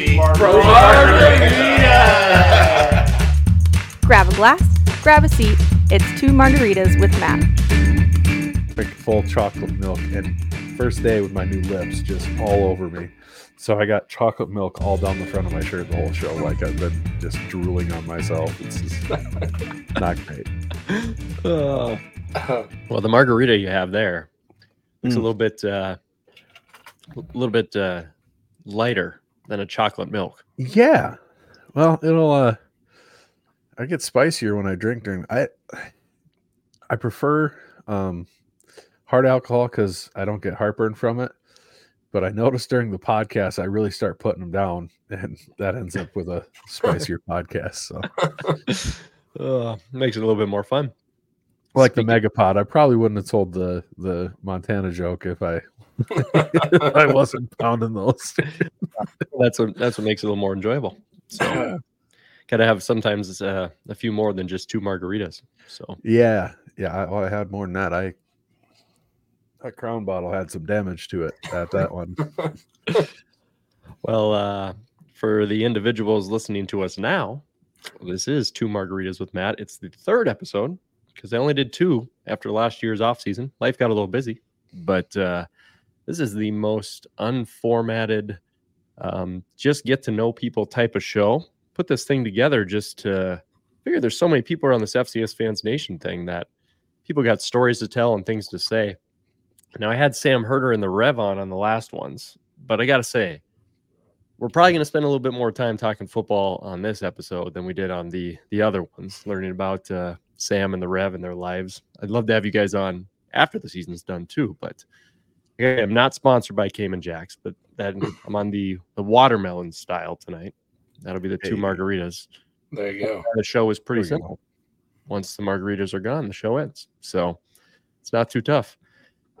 Deep Grab a glass, grab a seat. It's two margaritas with Matt. Like full chocolate milk, and first day with my new lips just all over me. So I got chocolate milk all down the front of my shirt the whole show. Like I've been just drooling on myself. It's just not great. Oh. Well, the margarita you have there looks a Mm. little bit, uh, a little bit uh, lighter than a chocolate milk. Yeah. Well, it'll uh I get spicier when I drink during I I prefer um hard alcohol cuz I don't get heartburn from it. But I noticed during the podcast I really start putting them down and that ends up with a spicier podcast. So Uh, makes it a little bit more fun. like the megapod, I probably wouldn't have told the the Montana joke if I I wasn't pounding those. That's what that's what makes it a little more enjoyable. So, gotta have sometimes uh, a few more than just two margaritas. So, Yeah, yeah. I, well, I had more than that. I that crown bottle had some damage to it at that one. well, uh, for the individuals listening to us now, this is two margaritas with Matt. It's the third episode because I only did two after last year's off season. Life got a little busy, but uh, this is the most unformatted, um, just get to know people type of show. Put this thing together just to figure there's so many people around this FCS Fans Nation thing that people got stories to tell and things to say. Now I had Sam Herder and the Rev on on the last ones, but I got to say, we're probably going to spend a little bit more time talking football on this episode than we did on the the other ones, learning about uh, Sam and the Rev and their lives. I'd love to have you guys on after the season's done too, but okay, I'm not sponsored by Cayman Jacks, but that I'm on the the watermelon style tonight. That'll be the two margaritas. There you go. The show is pretty There you go. simple. Once the margaritas are gone, the show ends. So it's not too tough.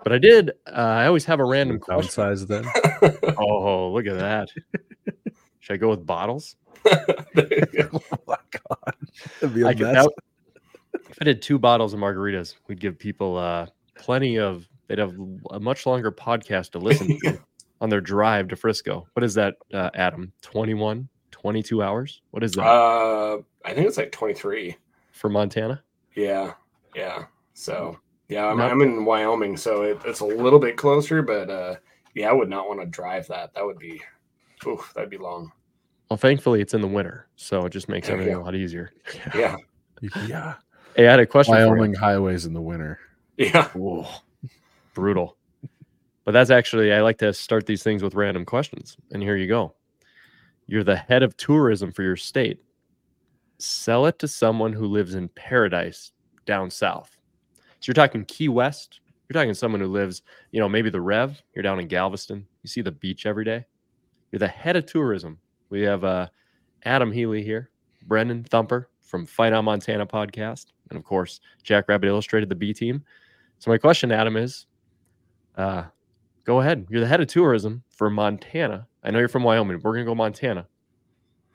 But I did. Uh, I always have a random question. Downsize then. Oh, look at that. Should I go with bottles? There you go. oh my god. That'd be a I could, mess. that, if I did two bottles of margaritas, we'd give people uh, plenty of. They'd have a much longer podcast to listen to on their drive to Frisco. What is that, uh, Adam? 21, 22 hours? What is that Uh, I think it's like 23. for Montana? Yeah, yeah. So yeah, I'm, Not- I'm in Wyoming, so it, it's a little bit closer, but uh, yeah, I would not want to drive that. That would be, oof, that'd be long. Well, thankfully, it's in the winter, so it just makes There you everything go. a lot easier. Yeah, Yeah. Hey, I had a question for you. Wyoming highways in the winter. yeah. Whoa, brutal. But that's actually, I like to start these things with random questions. And here you go. You're the head of tourism for your state. Sell it to someone who lives in paradise down south. So you're talking Key West. You're talking someone who lives, you know, maybe the Rev. You're down in Galveston. You see the beach every day. You're the head of tourism. We have uh, Adam Healy here, Brendan Thumper from Fight on Montana podcast, and of course, Jackrabbit Illustrated, the B team. So my question, Adam, is uh, go ahead. You're the head of tourism for Montana. I know you're from Wyoming. We're gonna go Montana.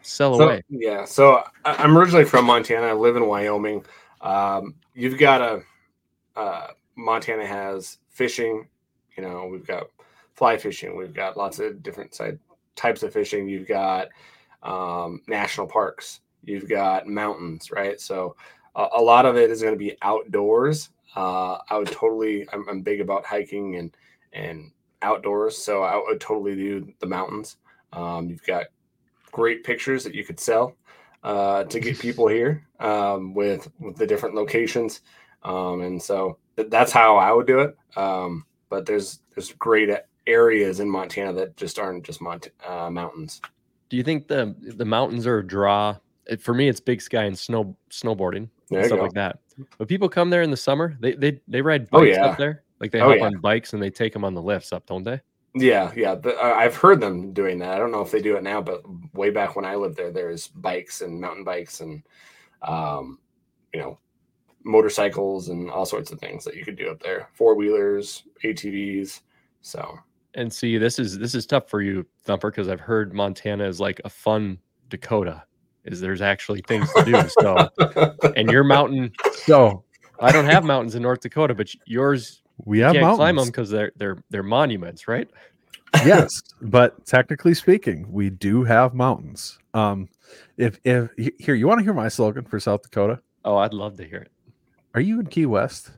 Sell So, away. yeah. So I'm originally from Montana. I live in Wyoming. Um, you've got a uh, Montana has fishing. You know, we've got fly fishing. We've got lots of different side, types of fishing. You've got um, national parks. You've got mountains, right? So a, a lot of it is going to be outdoors. Uh, I would totally. I'm, I'm big about hiking and and outdoors, so I would totally do the mountains. Um, you've got great pictures that you could sell uh, to get people here um, with with the different locations, um, and so th- that's how I would do it. Um, but there's there's great areas in Montana that just aren't just Mont- uh, mountains. Do you think the the mountains are a draw? It- For me, it's big sky and snow snowboarding There and you stuff go. like that. But people come there in the summer. They they they ride Oh, bikes yeah. up there. Like they Oh, hop yeah. on bikes and they take them on the lifts up, don't they? Yeah, yeah. The, uh, I've heard them doing that. I don't know if they do it now, but way back when I lived there, there's bikes and mountain bikes and, um, you know, motorcycles and all sorts of things that you could do up there. Four wheelers, ATVs. So And see, this is this is tough for you, Thumper, because I've heard Montana is like a fun Dakota. Is there's actually things to do. So, and your mountain, So I don't have mountains in North Dakota, but yours we you have can't climb them mountains. because they're they're they're monuments, right? yes, but technically speaking, we do have mountains. Um, if if here you want to hear my slogan for South Dakota, Oh, I'd love to hear it. are you in Key West?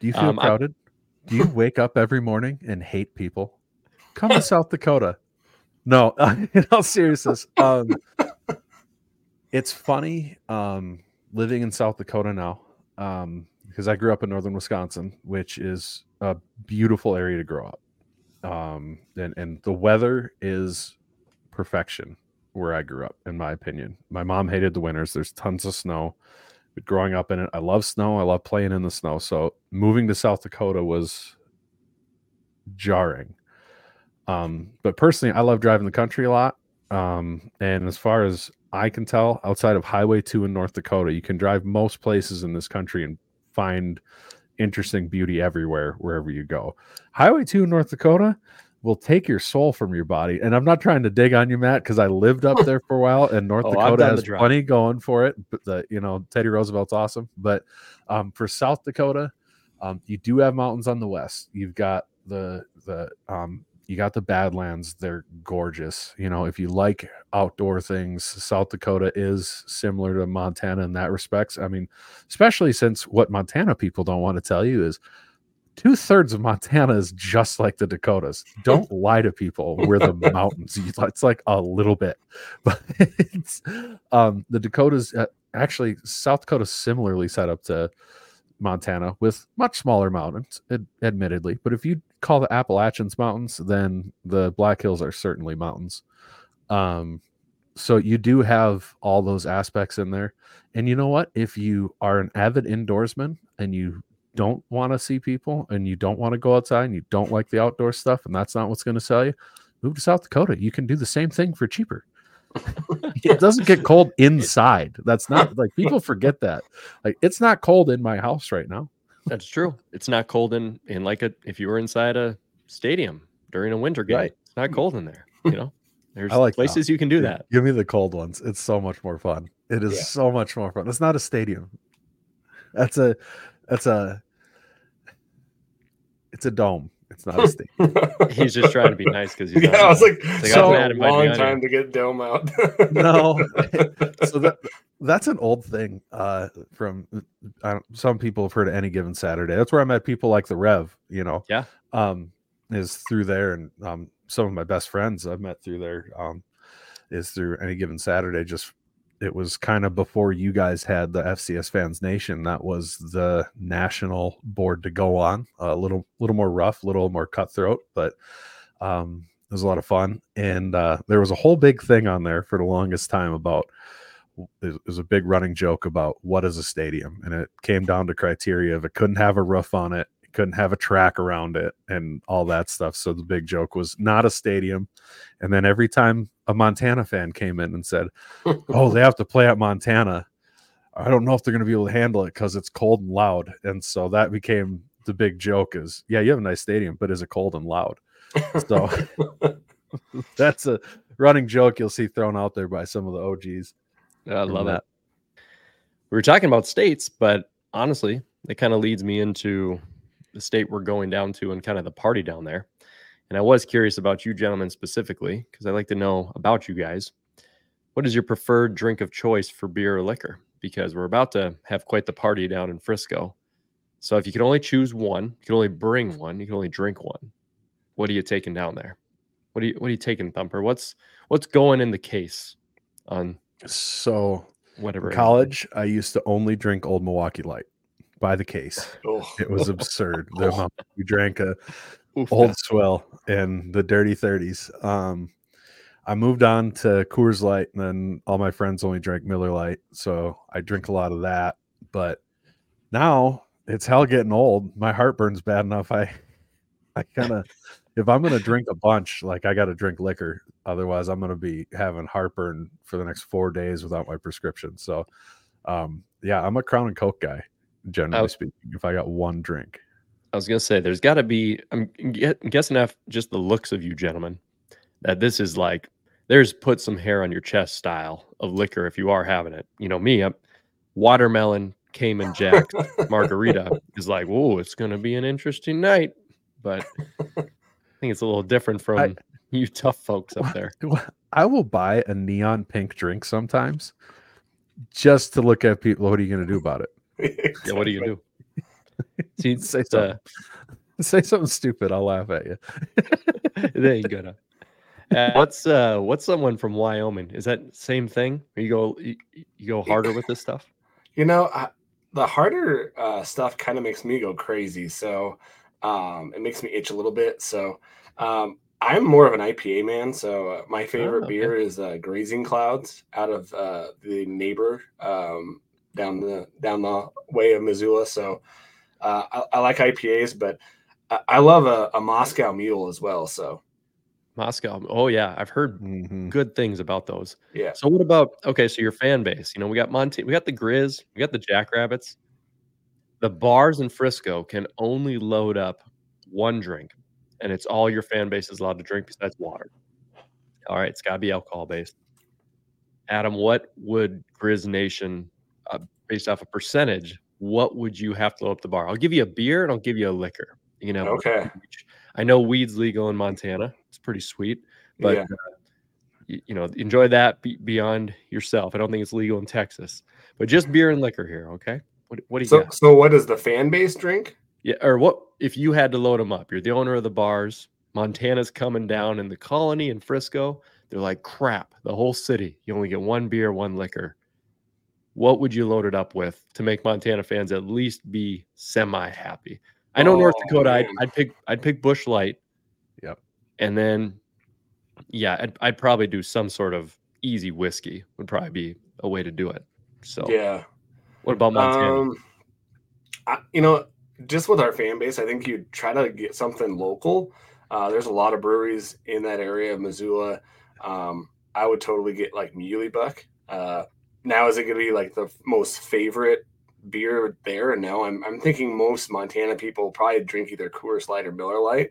Do you feel Um, I- crowded? Do you wake up every morning and hate people? Come to South Dakota. No, in all seriousness, um, it's funny um, living in South Dakota now um, because I grew up in northern Wisconsin, which is a beautiful area to grow up. Um, and, and the weather is perfection where I grew up, in my opinion. My mom hated the winters. There's tons of snow. But growing up in it, I love snow. I love playing in the snow. So moving to South Dakota was jarring. Um, but personally, I love driving the country a lot. Um, and as far as I can tell, outside of Highway 2 in North Dakota, you can drive most places in this country and find interesting beauty everywhere, wherever you go. Highway 2 in North Dakota will take your soul from your body. And I'm not trying to dig on you, Matt, because I lived up there for a while, and North Oh, Dakota has plenty going for it. But the you know Teddy Roosevelt's awesome. But um, for South Dakota, um, you do have mountains on the west. You've got the the um, you got the Badlands. They're gorgeous. You know, if you like outdoor things, South Dakota is similar to Montana in that respects. I mean, especially since what Montana people don't want to tell you is two thirds of Montana is just like the Dakotas. Don't lie to people. We're the mountains. It's like a little bit, but it's, um, the Dakotas uh, actually South Dakota similarly set up to Montana with much smaller mountains, ad- admittedly. But if you call the Appalachians mountains, then the Black Hills are certainly mountains. Um, so you do have all those aspects in there. And you know what? If you are an avid indoorsman and you don't want to see people and you don't want to go outside and you don't like the outdoor stuff and that's not what's going to sell you, move to South Dakota. You can do the same thing for cheaper. it doesn't get cold inside. That's not like people forget that. Like it's not cold in my house right now. That's true. It's not cold in in like a if you were inside a stadium during a winter game. Right. It's not cold in there. You know, there's I like that. places you can do that. Give me the cold ones. It's so much more fun. It is Yeah. so much more fun. It's not a stadium. That's a that's a it's a dome. It's not a stadium. He's just trying to be nice because he's yeah, not I was like, like, so I'm mad at my long Johnny. time to get dome out. No. so that that's an old thing uh from I don't, some people have heard of any given saturday that's where i met people like the rev you know Yeah. um is through there and um some of my best friends i've met through there um is through any given saturday just it was kind of before you guys had the fcs fans nation that was the national board to go on. A little little more rough a little more cutthroat but um it was a lot of fun. And uh there was a whole big thing on there for the longest time about it was a big running joke about what is a stadium and it came down to criteria of it couldn't have a roof on it it couldn't have a track around it and all that stuff. So the big joke was not a stadium. And then every time a montana fan came in and said oh they have to play at montana i don't know if they're going to be able to handle it because it's cold and loud and so that became the big joke is yeah you have a nice stadium but is it cold and loud so that's a running joke you'll see thrown out there by some of the og's I love that. it. We were talking about states, but honestly, it kind of leads me into the state we're going down to and kind of the party down there. And I was curious about you gentlemen specifically because I'd like to know about you guys. What is your preferred drink of choice for beer or liquor? Because we're about to have quite the party down in Frisco. So if you could only choose one, you can only bring mm. one, you can only drink one. What are you taking down there? What are you what are you taking, Thumper? What's what's going in the case on So whatever in end? college, I used to only drink Old Milwaukee Light by the case. Oh. It was absurd. The amount we drank a Oof, old swell in the dirty thirties. Um, I moved on to Coors Light, and then all my friends only drank Miller Lite, so I drink a lot of that. But now it's hell getting old. My heartburn's bad enough. I, I kind of, if I'm gonna drink a bunch, like I got to drink liquor. Otherwise, I'm gonna be having heartburn for the next four days without my prescription. So, um, yeah, I'm a Crown and Coke guy, generally Oh. speaking. If I got one drink, I was gonna say there's got to be. I'm guessing off just the looks of you gentlemen that this is like there's put some hair on your chest style of liquor if you are having it. You know me, I'm watermelon Cayman Jack margarita is like, whoa, it's gonna be an interesting night. But I think it's a little different from I- you tough folks up there. I will buy a neon pink drink sometimes just to look at people. What are you going to do about it? Yeah, what do you do? See, Say it's, uh, Say something stupid. I'll laugh at you. there you go. Uh, what's uh what's someone from Wyoming? Is that same thing? Or you go you, you go harder with this stuff? You know, I, the harder uh, stuff kind of makes me go crazy. So um, it makes me itch a little bit. So um, I'm more of an IPA man. So uh, my favorite Oh, okay. beer is uh, Grazing Clouds out of uh, the neighbor um, down the down the way of Missoula. So uh, I, I like IPAs, but I, I love a, a Moscow Mule as well. So Moscow. Oh yeah, I've heard Mhm. good things about those. yeah, So what about okay? So your fan base, you know, we got Monte, we got the Griz, we got the Jackrabbits. The bars in Frisco can only load up one drink, and it's all your fan base is allowed to drink besides water. All right, it's got to be alcohol based. Adam, what would Griz Nation, uh, based off a percentage, what would you have to load up the bar? I'll give you a beer and I'll give you a liquor. You know, Okay. I know weed's legal in Montana. It's pretty sweet but yeah. uh, you, you know enjoy that be, beyond yourself i don't think it's legal in texas but just beer and liquor here okay what, what do you So got so what does the fan base drink? yeah or what if you had to load them up you're the owner of the bars montana's coming down in the colony in frisco they're like crap the whole city you only get one beer one liquor what would you load it up with to make montana fans at least be semi happy i know north Oh, dakota I'd. I'd pick i'd pick Busch Light Yep. and then yeah I'd, I'd probably do some sort of easy whiskey would probably be a way to do it so Yeah. what about montana Um, I, you know, just with our fan base, I think you'd try to get something local. Uh, there's a lot of breweries in that area of Missoula. Um, I would totally get like Muley Buck. Uh, now, is it going to be like the most favorite beer there? And now I'm, I'm thinking most Montana people probably drink either Coors Light or Miller Lite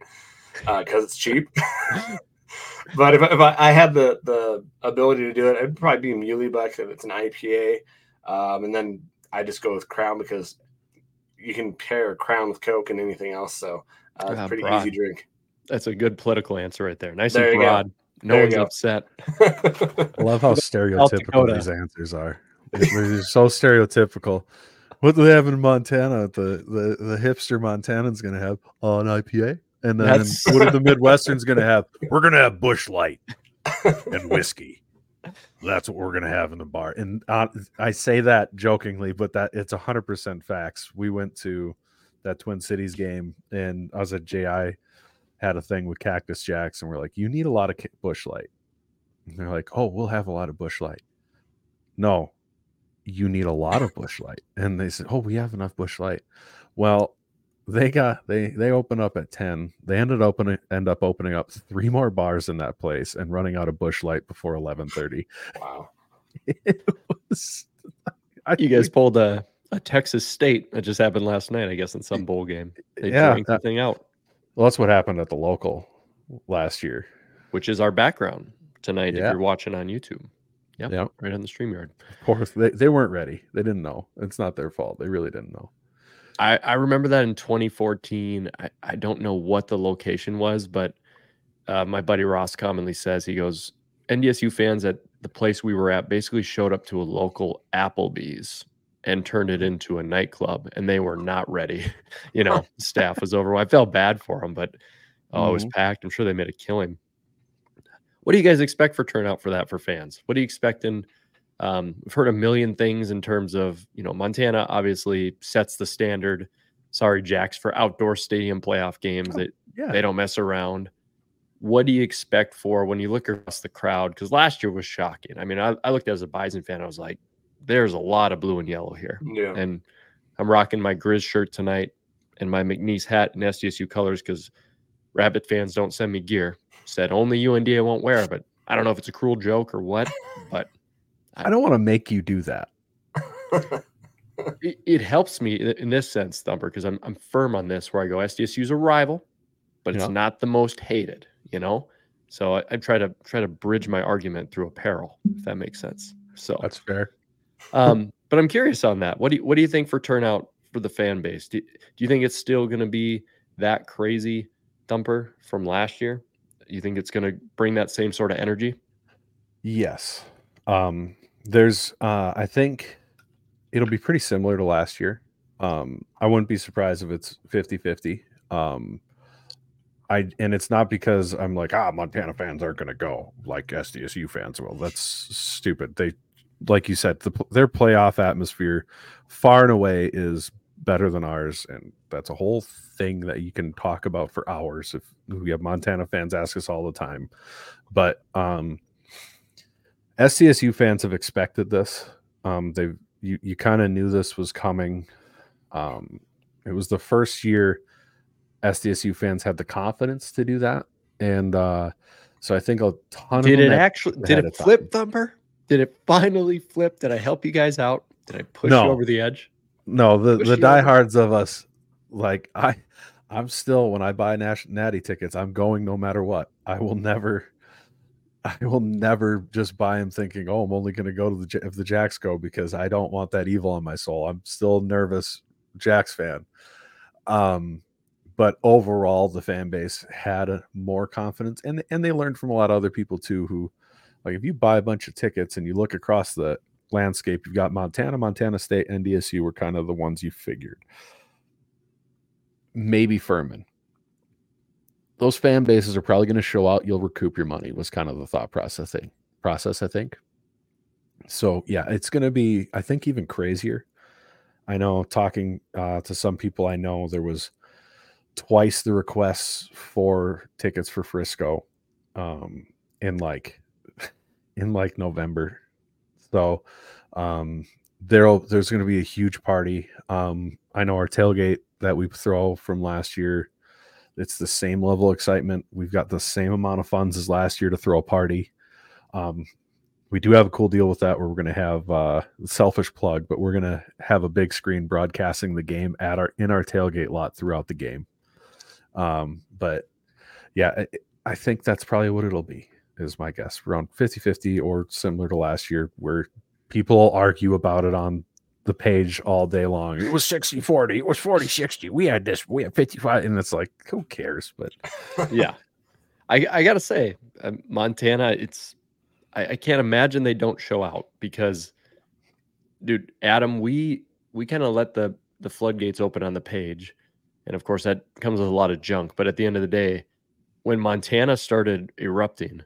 because it's cheap. but if, if I, I had the, the ability to do it, it'd probably be Muley Buck if it's an IPA. Um, and then I just go with Crown because you can pair Crown with Coke and anything else. So uh, it's Ah, a pretty broad. easy drink. that's a good political answer right there nice There and you go. Broad no There one's upset I love how stereotypical these answers are. They're they're so stereotypical. What do they have in Montana? The the, the hipster Montanan's going to have oh, an IPA, and then That's- what are the Midwestern's going to have? We're going to have Busch Light and whiskey. That's what we're going to have in the bar. And uh, I say that jokingly, but that it's hundred percent facts. We went to that Twin Cities game, and I was at JI had a thing with Cactus Jacks, and we're like, "You need a lot of ca- Busch Light." And they're like, "Oh, we'll have a lot of Busch Light." No, you need a lot of Busch Light. And they said, "Oh, we have enough Busch Light." Well, they got they they open up at 10. They ended up opening end up opening up three more bars in that place and running out of Busch Light before 11:30. wow. it was I, you guys pulled a, a texas state that just happened last night i guess in some bowl game they Yeah, drank the that- thing out well, that's what happened at the local last year. which is our background tonight if you're watching on youtube yeah, Yep. right on the StreamYard Poor, they, they weren't ready. They didn't know. It's not their fault. They really didn't know. I, I remember that in 2014. I, I don't know what the location was, but uh, my buddy Ross commonly says he goes, NDSU fans at the place we were at basically showed up to a local Applebee's and turned it into a nightclub, and they were not ready. you know, staff was over. I felt bad for them, but oh, it was packed. I'm sure they made a killing. What do you guys expect for turnout for that for fans? What are you expecting? Um, we've heard a million things in terms of, you know, Montana obviously sets the standard. Sorry, Jacks, for outdoor stadium playoff games Oh, that Yeah. they don't mess around. What do you expect for when you look across the crowd? Because last year was shocking. I mean, I, I looked as a Bison fan, I was like, there's a lot of blue and yellow here. Yeah. And I'm rocking my Griz shirt tonight and my McNeese hat in SDSU colors because Rabbit fans don't send me gear. Said only UNDA won't wear, but I don't know if it's a cruel joke or what. But I don't want to make you do that. it, it helps me in in this sense, Thumper, because I'm I'm firm on this. Where I go, SDSU's a rival, but it's Yeah. not the most hated. You know, so I, I try to try to bridge my argument through apparel, if that makes sense. So That's fair. Um, but I'm curious on that. What do you, what do you think for turnout for the fan base? Do, do you think it's still going to be that crazy? Thumper from last year? You think it's going to bring that same sort of energy? Yes. Um, there's, uh, I think it'll be pretty similar to last year. Um, I wouldn't be surprised if it's 50 50. Um, I and it's not because I'm like ah Montana fans aren't going to go like SDSU fans will. That's stupid. They like you said the, their playoff atmosphere far and away is better than ours and that's a whole thing that you can talk about for hours if we have Montana fans ask us all the time. But um SDSU fans have expected this. Um they've you you kind of knew this was coming. Um it was the first year SDSU fans had the confidence to do that, and uh, so I think a ton. Of did it actually? Did it flip, Thumper? Did it finally flip? Did I help you guys out? Did I push no. you over the edge? No, the push the diehards over? of us, like I, I'm still when I buy Nash, Natty tickets, I'm going no matter what. I will never. I will never just buy them thinking, "Oh, I'm only going to go to the if the Jacks go," because I don't want that evil on my soul. I'm still nervous Jacks fan. Um, but overall the fan base had a, more confidence and and they learned from a lot of other people too who like if you buy a bunch of tickets and you look across the landscape you've got montana montana state and dsu were kind of the ones you figured. Maybe furman. Those fan bases are probably going to show out. You'll recoup your money was kind of the thought process thing process i think. So yeah it's going to be i think even crazier. I know talking uh, to some people i know there was twice the requests for tickets for Frisco um in like in like November. So um there there's going to be a huge party. Um I know our tailgate that we throw from last year it's the same level of excitement. We've got the same amount of funds as last year to throw a party. Um we do have a cool deal with that where we're going to have uh selfish plug but we're going to have a big screen broadcasting the game at our in our tailgate lot throughout the game um, but yeah, I, I think that's probably what it'll be, is my guess. Around 50 50 or similar to last year, where people argue about it on the page all day long. It was 60 40, it was 40 60. We had this, we had 55. And it's like, who cares? But yeah, I, I got to say, uh, Montana, it's, I, I can't imagine they don't show out because, dude, Adam, we, we kind of let the, the floodgates open on the page and of course, that comes with a lot of junk. But at the end of the day, when Montana started erupting,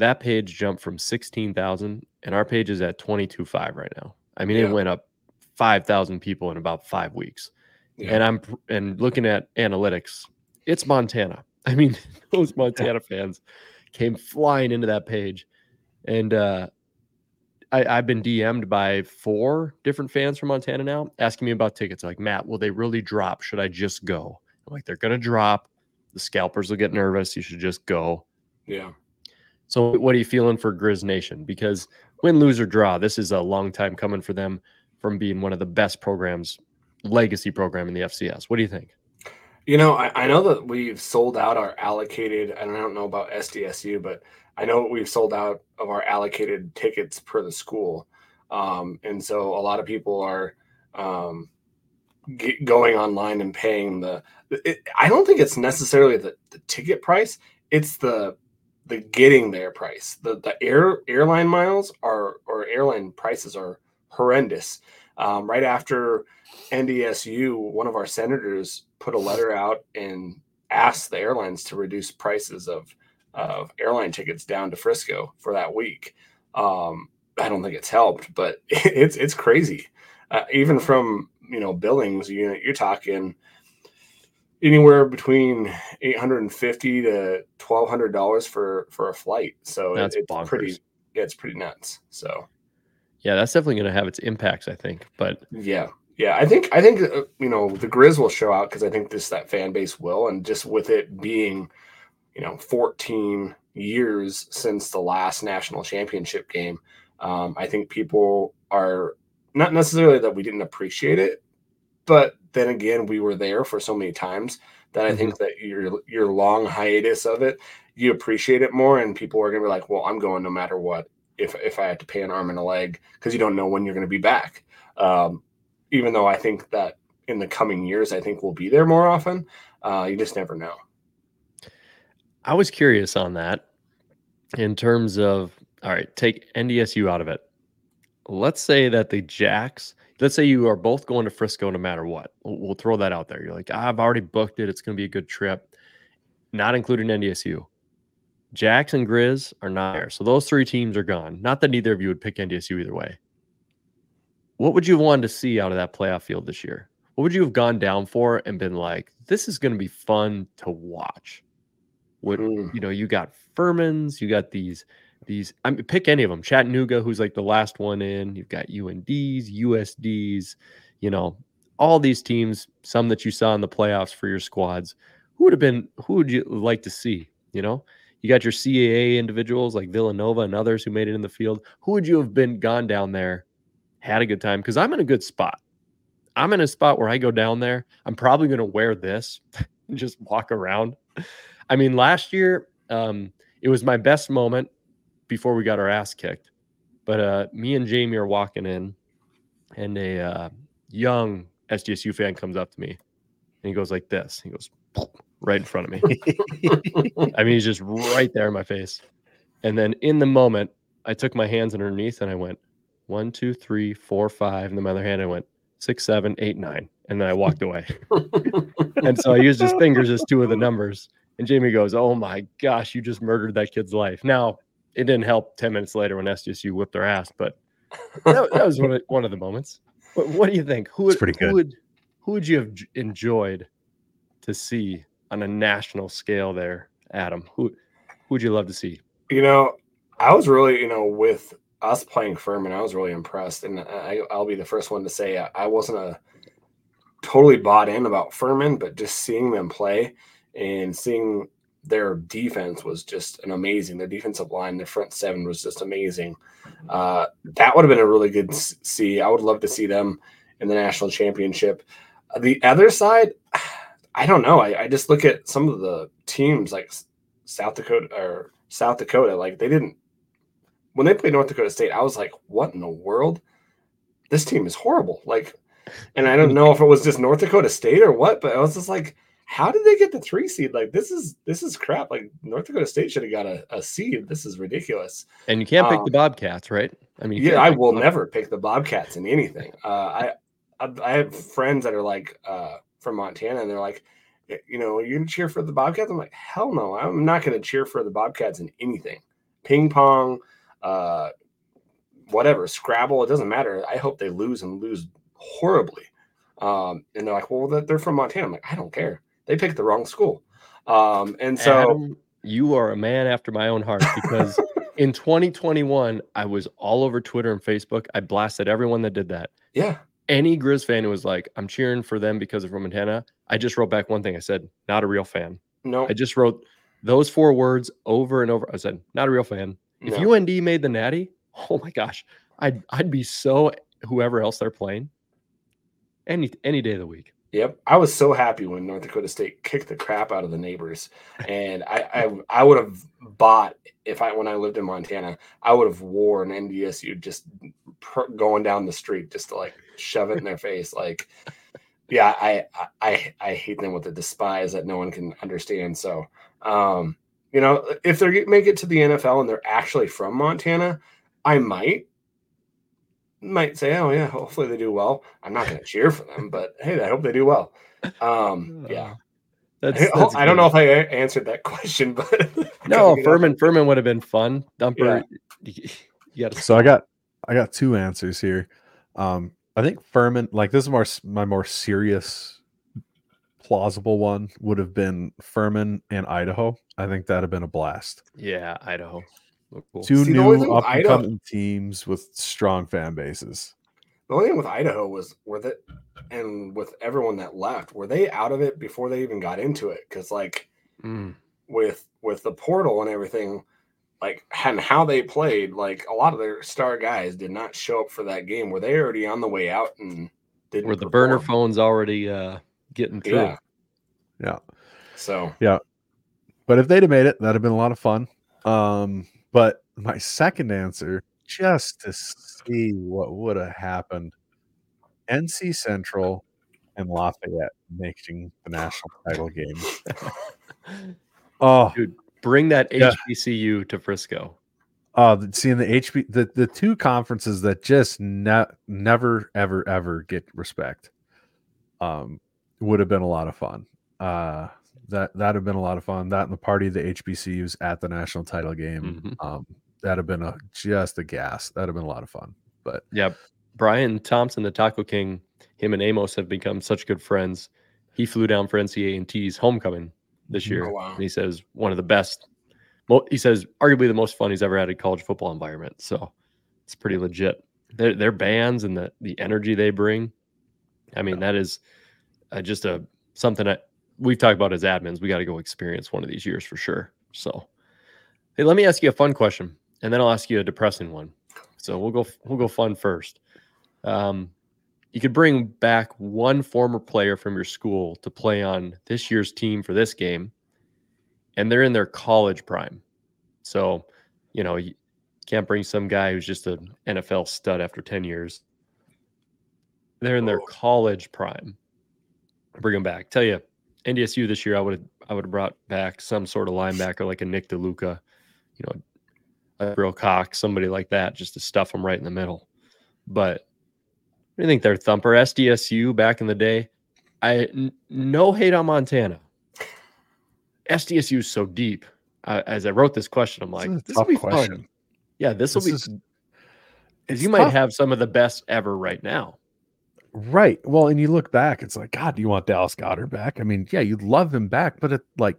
that page jumped from 16,000 and our page is at 22.5 right now. I mean, yeah. it went up 5,000 people in about five weeks. Yeah. And I'm and looking at analytics, it's Montana. I mean, those Montana fans came flying into that page. And uh, I, have been DM'd by four different fans from Montana now asking me about tickets. Like, Matt, will they really drop? Should I just go? I'm like, they're going to drop. The scalpers will get nervous. You should just go. Yeah. So, what are you feeling for Griz Nation? Because win, lose, or draw, this is a long time coming for them from being one of the best programs, legacy program in the FCS. What do you think? You know, I, I know that we've sold out our allocated, and I don't know about SDSU, but I know we've sold out of our allocated tickets per the school, um, and so a lot of people are um, going online and paying the. It, I don't think it's necessarily the, the ticket price; it's the the getting there price. The the air airline miles are or airline prices are horrendous. Um, right after NDSU, one of our senators put a letter out and asked the airlines to reduce prices of of airline tickets down to Frisco for that week. Um, I don't think it's helped, but it's it's crazy. Uh, even from you know Billings, you you're talking anywhere between eight hundred and fifty to twelve hundred dollars for for a flight. So that's it, it's bonkers. pretty. Yeah, it's pretty nuts. So yeah, that's definitely going to have its impacts, I think. But yeah, yeah, I think I think uh, you know the Griz will show out because I think this that fan base will, and just with it being you know 14 years since the last national championship game um, i think people are not necessarily that we didn't appreciate it but then again we were there for so many times that i mm-hmm. think that your your long hiatus of it you appreciate it more and people are going to be like well i'm going no matter what if if i have to pay an arm and a leg because you don't know when you're going to be back um, even though i think that in the coming years i think we'll be there more often uh, you just never know I was curious on that in terms of all right, take NDSU out of it. Let's say that the Jacks, let's say you are both going to Frisco no matter what. We'll, we'll throw that out there. You're like, I've already booked it. It's going to be a good trip, not including NDSU. Jacks and Griz are not there. So those three teams are gone. Not that neither of you would pick NDSU either way. What would you have wanted to see out of that playoff field this year? What would you have gone down for and been like, this is going to be fun to watch? What Mm. you know, you got Furmans, you got these these. I mean, pick any of them. Chattanooga, who's like the last one in. You've got UNDs, USDs. You know, all these teams. Some that you saw in the playoffs for your squads. Who would have been? Who would you like to see? You know, you got your CAA individuals like Villanova and others who made it in the field. Who would you have been gone down there, had a good time? Because I'm in a good spot. I'm in a spot where I go down there. I'm probably going to wear this and just walk around. I mean, last year, um, it was my best moment before we got our ass kicked. But uh, me and Jamie are walking in, and a uh, young SDSU fan comes up to me, and he goes like this. He goes right in front of me. I mean, he's just right there in my face. And then in the moment, I took my hands underneath and I went one, two, three, four, five. And then my other hand, I went six, seven, eight, nine. And then I walked away. and so I used his fingers as two of the numbers. And Jamie goes, Oh my gosh, you just murdered that kid's life. Now, it didn't help 10 minutes later when SDSU whipped their ass, but that, that was one of, one of the moments. What, what do you think? Who would, pretty who would who would you have enjoyed to see on a national scale there, Adam? Who who would you love to see? You know, I was really, you know, with us playing Furman, I was really impressed, and I, I'll be the first one to say I, I wasn't a totally bought in about Furman, but just seeing them play and seeing their defense was just an amazing. Their defensive line, their front seven was just amazing. Uh, that would have been a really good see. I would love to see them in the national championship. Uh, The other side, I don't know. I, I just look at some of the teams like South Dakota or South Dakota. Like they didn't when they played North Dakota State. I was like, what in the world? This team is horrible. Like, and I don't know if it was just North Dakota State or what, but I was just like, how did they get the three seed? Like this is this is crap. Like North Dakota State should have got a, a seed. This is ridiculous. And you can't pick Um, the Bobcats, right? I mean, Yeah, I will never pick the Bobcats in anything. Uh, I, I I have friends that are like uh, from Montana, and they're like, you know, you gonna cheer for the Bobcats? I'm like, hell no, I'm not gonna cheer for the Bobcats in anything. Ping pong, uh, whatever, Scrabble, it doesn't matter. I hope they lose and lose horribly. Um, and they're like, well, that- they're from Montana. I'm like, I don't care. They picked the wrong school. Um, and so Adam, you are a man after my own heart because in 2021, I was all over Twitter and Facebook. I blasted everyone that did that. yeah, Any Griz fan who was like, I'm cheering for them because they're Montana, I just wrote back one thing. I said, not a real fan. no, I just wrote those four words over and over. I said, not a real fan. If no. UND made the natty, oh my gosh, I'd I'd be so whoever else they're playing. Any any day of the week. Yep, I was so happy when North Dakota State kicked the crap out of the neighbors, and I I, I would have bought if I when I lived in Montana, I would have wore an NDSU just going down the street just to like shove it in their face. Like, yeah, I I I hate them with a despise that no one can understand. So, um, you know, if they make it to the NFL and they're actually from Montana, I might might say, "Oh yeah, hopefully they do well." I'm not going to cheer for them, but hey, I hope they do well. Um, yeah, That's, I, that's I don't know if I answered that question, but No, You know? Furman Furman would have been fun. Thumper, you got to So I got I got two answers here. Um, I think Furman, like this is more my more serious, plausible one would have been Furman and Idaho. I think that'd have been a blast. yeah, Idaho. Look cool. Two See, the only thing new up and coming teams with strong fan bases. the only thing with Idaho was were that, and with everyone that left, were they out of it before they even got into it? Because like Mm. with with the portal and everything, like and how they played, like a lot of their star guys did not show up for that game. Were they already on the way out and didn't Were the burner phones already uh, getting through? Yeah. Yeah. So yeah, But if they'd have made it, that'd have been a lot of fun. Um, but my second answer, just to see what would have happened, NC Central and Lafayette making the national title game. Oh, Dude. Bring that Yeah. HBCU to Frisco. Uh, seeing the HB, the, the two conferences that just ne- never, ever, ever get respect, um, would have been a lot of fun. Uh, that that'd have been a lot of fun. That and the party the HBCUs at the national title game, Mhm. um, that'd have been a just a gas. That'd have been a lot of fun. But Yeah, Brian Thompson, the Taco King, him and Amos have become such good friends. He flew down for NCAA and T's homecoming this year, Oh, wow. and he says one of the best. Mo- he says arguably the most fun he's ever had in college football environment. So it's pretty legit. Their their bands and the the energy they bring. I mean, that is uh, just a something that we've talked about as admins. We got to go experience one of these years for sure. So, hey, let me ask you a fun question, and then I'll ask you a depressing one. So we'll go we'll go fun first. Um, you could bring back one former player from your school to play on this year's team for this game, and they're in their college prime. So, you know, you can't bring some guy who's just an NFL stud after 10 years. They're in their college prime. Bring them back. Tell you, NDSU this year, I would have I would have brought back some sort of linebacker like a Nick DeLuca, you know, a Brill Cox, somebody like that, just to stuff them right in the middle. But you think their thumper SDSU back in the day? I n- no hate on Montana. SDSU is so deep. Uh, as I wrote this question, I'm like, This is a this will be question. fun. Yeah, this will be. is- you might tough. have some of the best ever right now. Right. Well, and you look back, it's like, God, do you want Dallas Goedert back? I mean, yeah, you'd love him back, but it like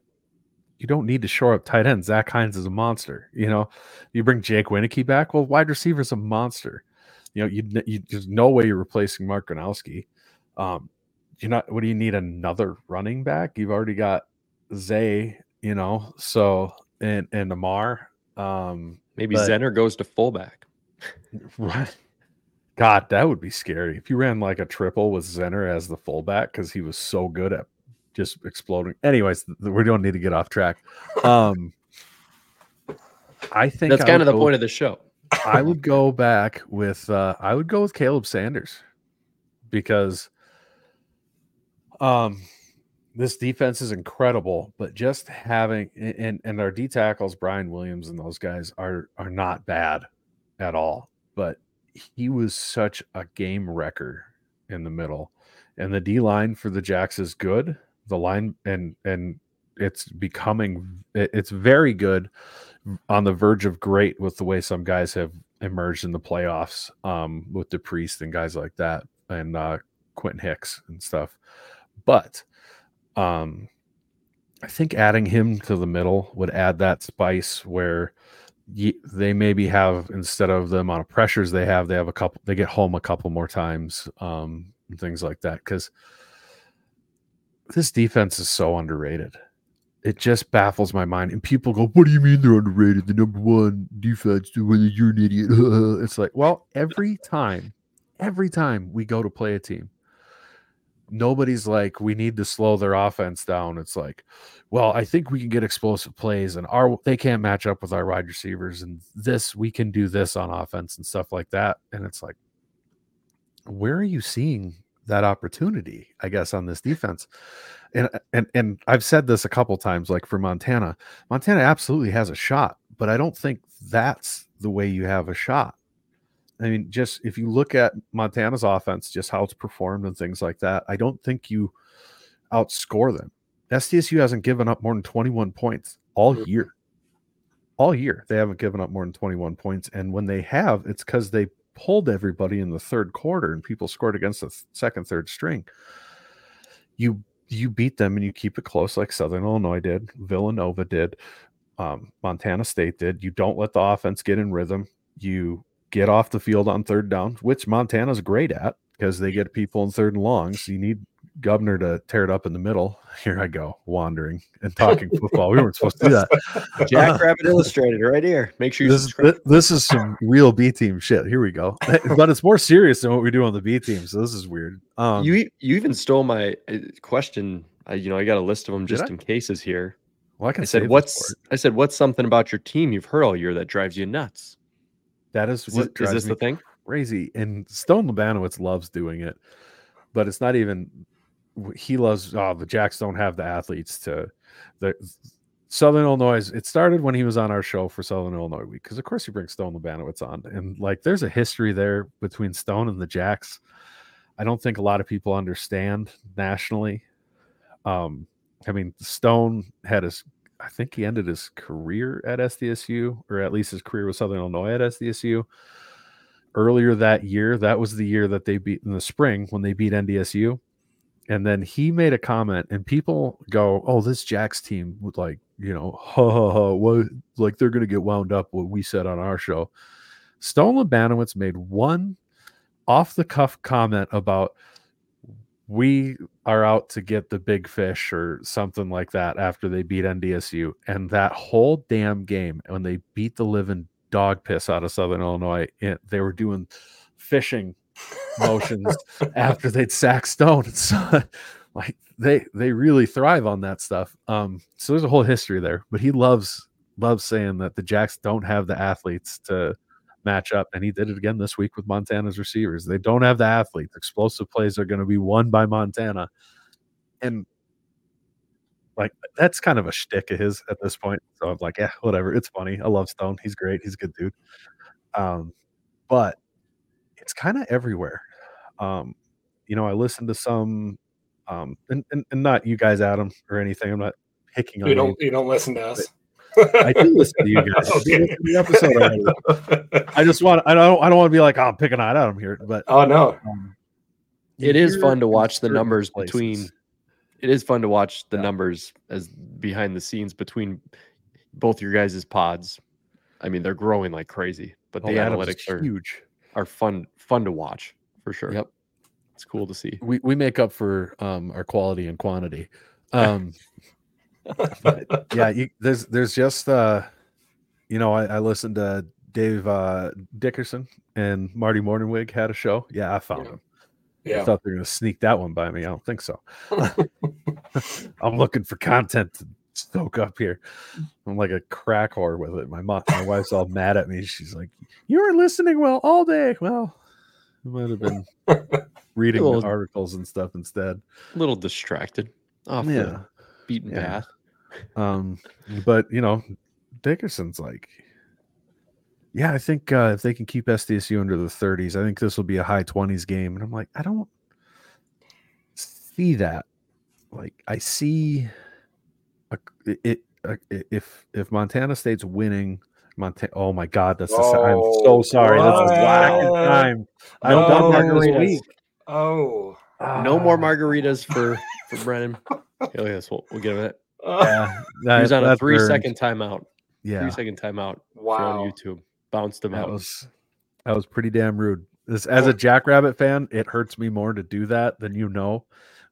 you don't need to shore up tight end. Zach Heins is a monster. You know, you bring Jake Wieneke back. Well, wide receiver's a monster. You know, you, you there's no way you're replacing Mark Gronowski. Um, you're not. What do you need another running back? You've already got Zay. You know, so and and Amar. Um, Maybe But- Zenner goes to fullback. Right. God, that would be scary if you ran like a triple with Zenner as the fullback because he was so good at just exploding. Anyways, we don't need to get off track. Um, I think That's I kind of the go- point of the show. I would go back with uh I would go with Caleb Sanders because um this defense is incredible, but just having and and our D tackles, Brian Williams and those guys are are not bad at all. But he was such a game wrecker in the middle. And the D line for the Jacks is good. The line and and it's becoming it's very good on the verge of great with the way some guys have emerged in the playoffs um, with the priest and guys like that and uh, Quentin Hicks and stuff. But um, I think adding him to the middle would add that spice where they maybe have instead of the amount of pressures they have, they have a couple, they get home a couple more times um, and things like that. Because this defense is so underrated it just baffles my mind. And people go, "What do you mean they're underrated? The number one defense. You're an idiot." it's like, well, every time, every time we go to play a team, nobody's like, "We need to slow their offense down." It's like, well, I think we can get explosive plays, and our they can't match up with our wide receivers, and this we can do this on offense and stuff like that. And it's like, where are you seeing that opportunity? I guess on this defense and and and I've said this a couple times, like for Montana, Montana absolutely has a shot, but I don't think that's the way you have a shot. I mean, just if you look at Montana's offense, just how it's performed and things like that, I don't think you outscore them. SDSU hasn't given up more than 21 points all Mhm. year. All year, they haven't given up more than 21 points. And when they have, it's because they pulled everybody in the third quarter and people scored against the th- second, third string. You you beat them and you keep it close like Southern Illinois did, Villanova did, um, Montana State did. You don't let the offense get in rhythm. You get off the field on third down, which Montana's great at because they get people in third and longs. You need Governor to tear it up in the middle. Here I go, wandering and talking football. We weren't supposed to do that. Jackrabbit Illustrated right here. Make sure you This is, subscribe. thi- this is some real B team shit. Here we go. But it's more serious than what we do on the B team. So this is weird. Um, you you even stole my uh, question. I, you know, I got a list of them just in cases here. well, I can I said, "What's?" I said, "What's something about your team you've heard all year that drives you nuts?" That is Is, what is drives this me the thing? crazy. And Stone Labanowitz loves doing it, but it's not even. He loves. Oh, the Jacks don't have the athletes to. The Southern Illinois. It started when he was on our show for Southern Illinois Week, because of course he brings Stone Labanowitz on, and like there's a history there between Stone and the Jacks. I don't think a lot of people understand nationally. Um, I mean, Stone had his, I think he ended his career at SDSU, or at least his career with Southern Illinois at SDSU. Earlier that year, that was the year that they beat in the spring when they beat NDSU. And then he made a comment, and people go, "Oh, this Jacks team would like, you know, ha ha ha, what? Like they're gonna get wound up what we said on our show." Stone Labanowitz made one off the cuff comment about we are out to get the big fish or something like that after they beat NDSU. And that whole damn game, when they beat the living dog piss out of Southern Illinois, it, they were doing fishing motions after they'd sack Stone. So, like they they really thrive on that stuff. Um, so there's a whole history there. But he loves loves saying that the Jacks don't have the athletes to match up, and he did it again this week with Montana's receivers. They don't have the athletes. Explosive plays are going to be won by Montana, and like that's kind of a shtick of his at this point. So I'm like, yeah, whatever. It's funny. I love Stone. He's great. He's a good dude. Um, but it's kind of everywhere. Um, you know, I listened to some, um, and, and, and not you guys, Adam, or anything. I'm not picking on You you. don't you don't listen to us. I do listen to you guys. I Okay. to the episode already. I just want. I don't. I don't want to be like, oh, I'm picking on Adam here, but oh no. um, It you is hear fun to watch the numbers places- between. It is fun to watch the Yeah. numbers as behind the scenes between both your guys' pods. I mean, they're growing like crazy, but Oh, the Adam's analytics are, huge. are fun fun to watch for sure. Yep. It's cool to see. We we make up for um our quality and quantity. Um, yeah, you, there's there's just uh, you know, I, I listened to Dave uh Dickerson and Marty Mornhinweg had a show. Yeah, I found Yeah. him. I Yeah. thought they were gonna sneak that one by me. I don't think so. I'm looking for content to stoke up here. I'm like a crack whore with it. My mom, my wife's all mad at me. She's like, "You were listening well all day." Well, I might have been reading Little- articles and stuff instead. A little distracted off Yeah. the beaten Yeah. path. Um, but you know, Dickerson's like, yeah, I think uh, if they can keep SDSU under the 30s, I think this will be a high 20s game. And I'm like, I don't see that. Like, I see a, it. A, if if Montana State's winning, Montana. Oh my God, that's the. I'm so Oh, sorry. That's the second time. I've No done that this margaritas. week. Oh. No more Ah, margaritas for for Brennan. Oh yes, we'll, we'll give it. Yeah, He was on a that's three earned. second timeout. Yeah, Three second timeout for wow. on YouTube. Bounced him That out. was that was pretty damn rude. As, as a Jackrabbit fan, it hurts me more to do that than you know,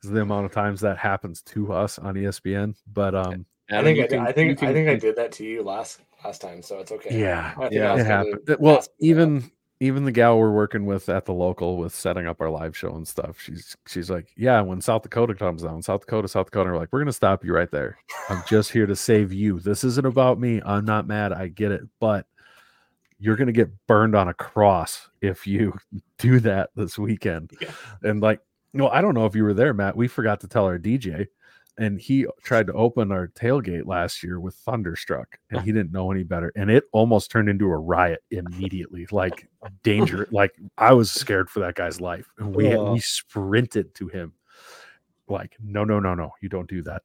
is the amount of times that happens to us on ESPN. But um, I think you I, did- can- I you think I think I did that to you last last time, so it's okay. yeah, Yeah, it happened. Well, ask you even even the gal we're working with at the local with setting up our live show and stuff, she's she's like, yeah, when South Dakota comes down, South Dakota, South Dakota, we're like, we're gonna stop you right there. I'm just here to save you. This isn't about me. I'm not mad. I get it, but you're gonna get burned on a cross if you do that this weekend. Yeah. And like, no, I don't know if you were there, Matt. We forgot to tell our DJ, and he tried to open our tailgate last year with Thunderstruck, and he didn't know any better, and it almost turned into a riot immediately. Like danger, like I was scared for that guy's life, and we we sprinted to him. Like, no, no, no, no, you don't do that.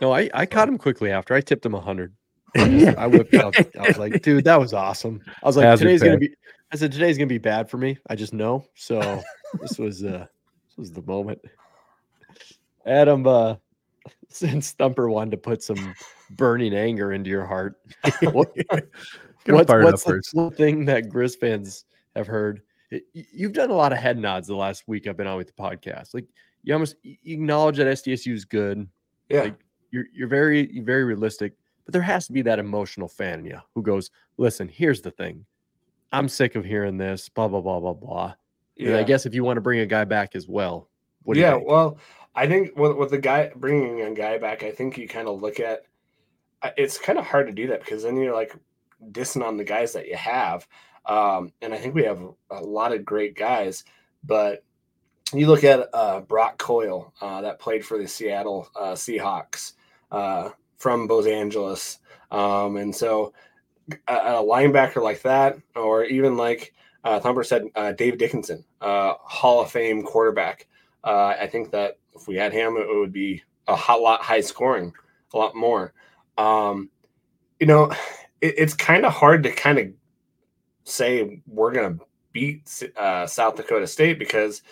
No, I, I caught him quickly after I tipped him a hundred. I whipped out. I was like, dude, that was awesome. I was like, Hazard today's gonna be. I said today's gonna be bad for me. I just know. So this was uh this was the moment. Adam, uh, since Thumper wanted to put some burning anger into your heart, what, what's, what's the first. thing that Griz fans have heard? Y- y- You've done a lot of head nods the last week I've been on with the podcast. Like you almost you acknowledge that SDSU is good. yeah. like, you're you're very you're very realistic, but there has to be that emotional fan in you who goes, "Listen, here's the thing. I'm sick of hearing this. Blah blah blah blah blah." And yeah. I guess if you want to bring a guy back as well, what do yeah, you well, I think with, with the guy bringing a guy back, I think you kind of look at it's kind of hard to do that because then you're like dissing on the guys that you have. Um, and I think we have a lot of great guys, but you look at uh, Brock Coyle uh, that played for the Seattle uh, Seahawks uh, from Los Angeles. Um, and so a, a, linebacker like that, or even like uh, Thumper said, uh, Dave Dickenson, uh, Hall of Fame quarterback. Uh, I think that if we had him, it would be a hot lot high scoring, a lot more. Um, you know, it, it's kind of hard to kind of say we're going to beat uh, South Dakota State because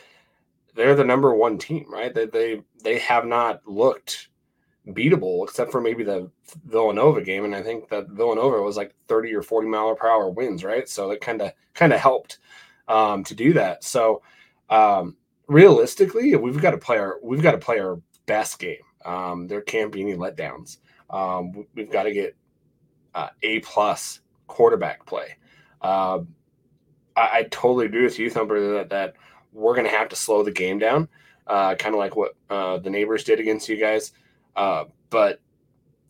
they're the number one team, right? They they they have not looked beatable except for maybe the Villanova game, and I think that Villanova was like thirty or forty mile per hour winds, right? So it kind of kind of helped um, to do that. So um, realistically, we've got to play our we've got to play our best game. Um, there can't be any letdowns. Um, we've got to get uh, a plus quarterback play. Uh, I, I, totally agree with you, Thumper, that, that we're going to have to slow the game down, uh, kind of like what uh, the neighbors did against you guys. Uh, but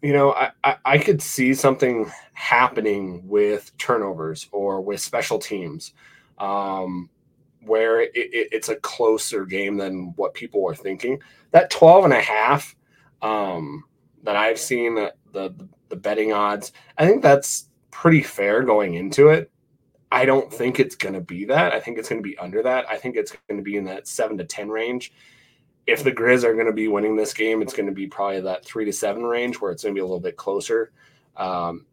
you know, I, I, I, could see something happening with turnovers or with special teams um, where it, it, it's a closer game than what people are thinking. That 12 and a half um, that I've seen, the, the, the betting odds, I think that's pretty fair going into it. I don't think it's going to be that. I think it's going to be under that. I think it's going to be in that seven to 10 range. If the Griz are going to be winning this game, it's going to be probably that three to seven range where it's going to be a little bit closer. Um,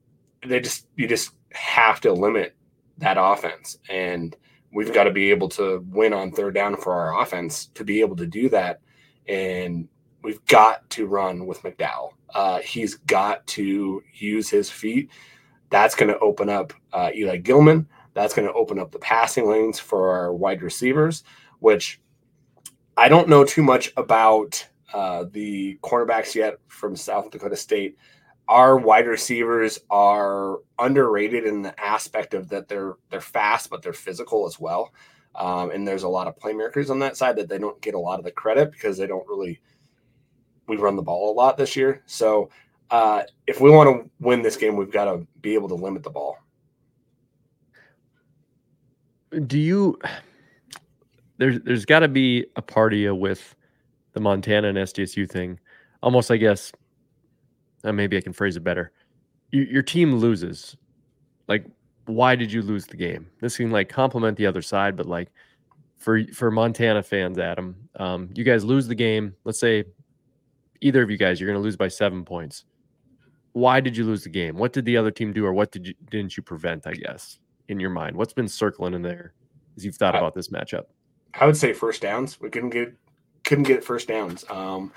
they just, you just have to limit that offense. And we've got to be able to win on third down for our offense to be able to do that. And we've got to run with McDowell. Uh, he's got to use his feet. That's going to open up uh, Eli Gillman. That's going to open up the passing lanes for our wide receivers, which I don't know too much about uh, the cornerbacks yet from South Dakota State. Our wide receivers are underrated in the aspect of that they're they're fast, but they're physical as well. Um, and there's a lot of playmakers on that side that they don't get a lot of the credit because they don't really we run the ball a lot this year. So uh, if we want to win this game, we've got to be able to limit the ball do you there's there's got to be a party with the Montana and SDSU thing. Almost, I guess. Uh, maybe I can phrase it better. You, your team loses. Like, why did you lose the game? This can like compliment the other side, but like for for Montana fans, Adam, um, you guys lose the game. Let's say either of you guys, you're going to lose by seven points. Why did you lose the game? What did the other team do, or what did you didn't you prevent? I guess in your mind? What's been circling in there as you've thought I, about this matchup? I would say first downs. We couldn't get couldn't get first downs. Um,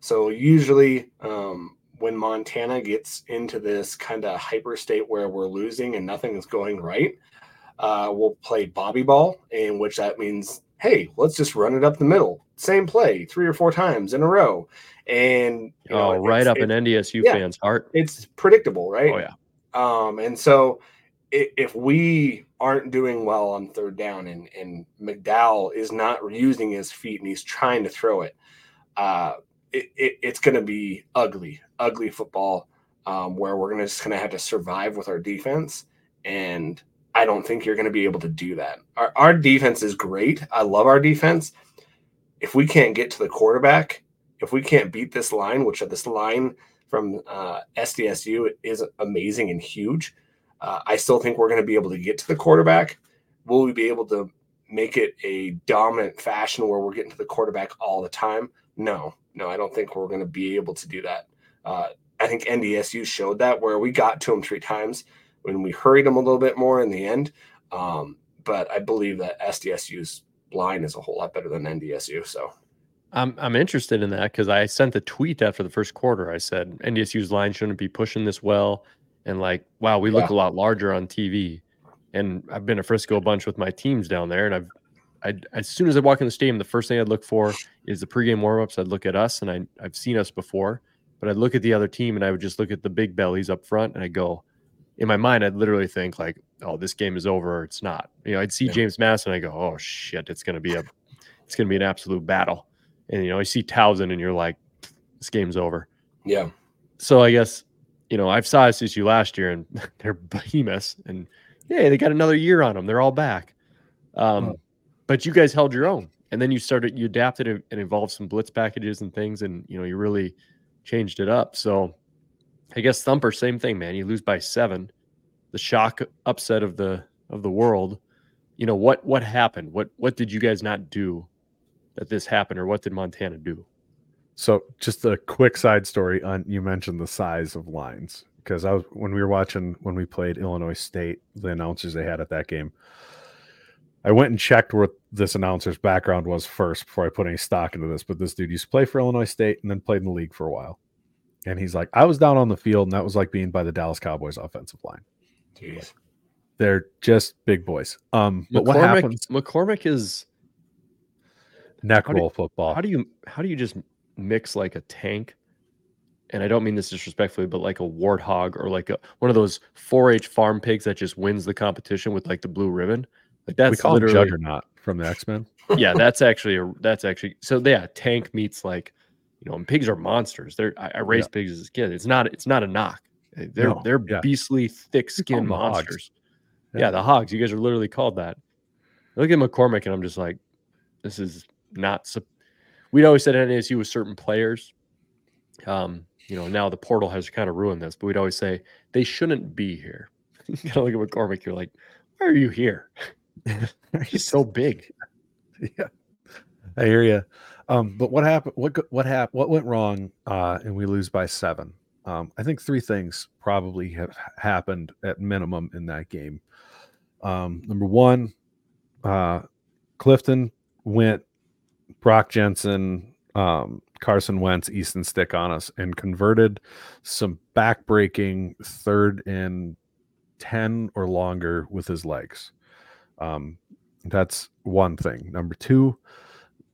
so usually um, when Montana gets into this kind of hyper state where we're losing and nothing is going right, uh, we'll play Bobby ball, in which that means, hey, let's just run it up the middle, same play three or four times in a row, and oh, know, right up an NDSU yeah, fan's heart. It's predictable, right? Oh yeah. Um, and so if we aren't doing well on third down and, and McDowell is not using his feet and he's trying to throw it, uh, it, it it's going to be ugly, ugly football um, where we're to just going to have to survive with our defense. And I don't think you're going to be able to do that. Our, our defense is great. I love our defense. If we can't get to the quarterback, if we can't beat this line, which this line from uh, SDSU is amazing and huge – uh, I still think we're going to be able to get to the quarterback. Will we be able to make it a dominant fashion where we're getting to the quarterback all the time? No, no, I don't think we're going to be able to do that. Uh, I think NDSU showed that where we got to them three times when we hurried them a little bit more in the end. Um, but I believe that SDSU's line is a whole lot better than NDSU. So I'm I'm interested in that because I sent the tweet after the first quarter. I said NDSU's line shouldn't be pushing this well and like, wow, we look yeah. a lot larger on TV. And I've been to Frisco a bunch with my teams down there, and I've I, as soon as I walk in the stadium, the first thing I'd look for is the pregame warmups. I'd look at us, and I, I've seen us before, but I'd look at the other team, and I would just look at the big bellies up front, and I go, in my mind, I'd literally think like, "Oh, this game is over," or "It's not." You know, I'd see yeah. James Madison, I go, "Oh shit, it's gonna be a, it's gonna be an absolute battle," and you know, I see Towson, and you're like, "This game's over." Yeah. So I guess you know, I've saw SSU last year and they're behemoths and yeah, they got another year on them. They're all back. Um, oh. But you guys held your own. And then you started, you adapted and evolved some blitz packages and things. And, you know, you really changed it up. So I guess Thumper, same thing, man. You lose by seven. The shock upset of the of the world. You know what what happened? What what did you guys not do that this happened, or what did Montana do? So, just a quick side story on you mentioned the size of lines because I was when we were watching when we played Illinois State, the announcers they had at that game. I went and checked what this announcer's background was first before I put any stock into this. But this dude used to play for Illinois State and then played in the league for a while. And he's like, I was down on the field, and that was like being by the Dallas Cowboys offensive line. Jeez. They're just big boys. Um, but what McCormick, happens? McCormick is Neck how do- roll football. how do you how do you just mix like a tank? And I don't mean this disrespectfully, but like a warthog or like a one of those 4-H farm pigs that just wins the competition with like the blue ribbon. Like that's we call him Juggernaut from the X Men. yeah, that's actually a that's actually so yeah, tank meets like you know, and pigs are monsters. They're I, I raised pigs as a kid. It's not it's not a knock. They're No, they're yeah. beastly, thick skinned them the hogs. monsters. Yeah. Yeah. the hogs. You guys are literally called that. I look at McCormick and I'm just like, this is not. sup- We'd always said NASU with certain players. Um, you know, now the portal has kind of ruined this, but we'd always say they shouldn't be here. you of look at McCormick, you're like, why are you here? He's so big. yeah, I hear you. Um, but what happened? What what happened? What went wrong? Uh, and we lose by seven. Um, I think three things probably have happened at minimum in that game. Um, number one, uh, Clifton went Brock Jensen, um, Carson Wentz, Easton Stick on us and converted some backbreaking third and 10 or longer with his legs. Um, that's one thing. Number two,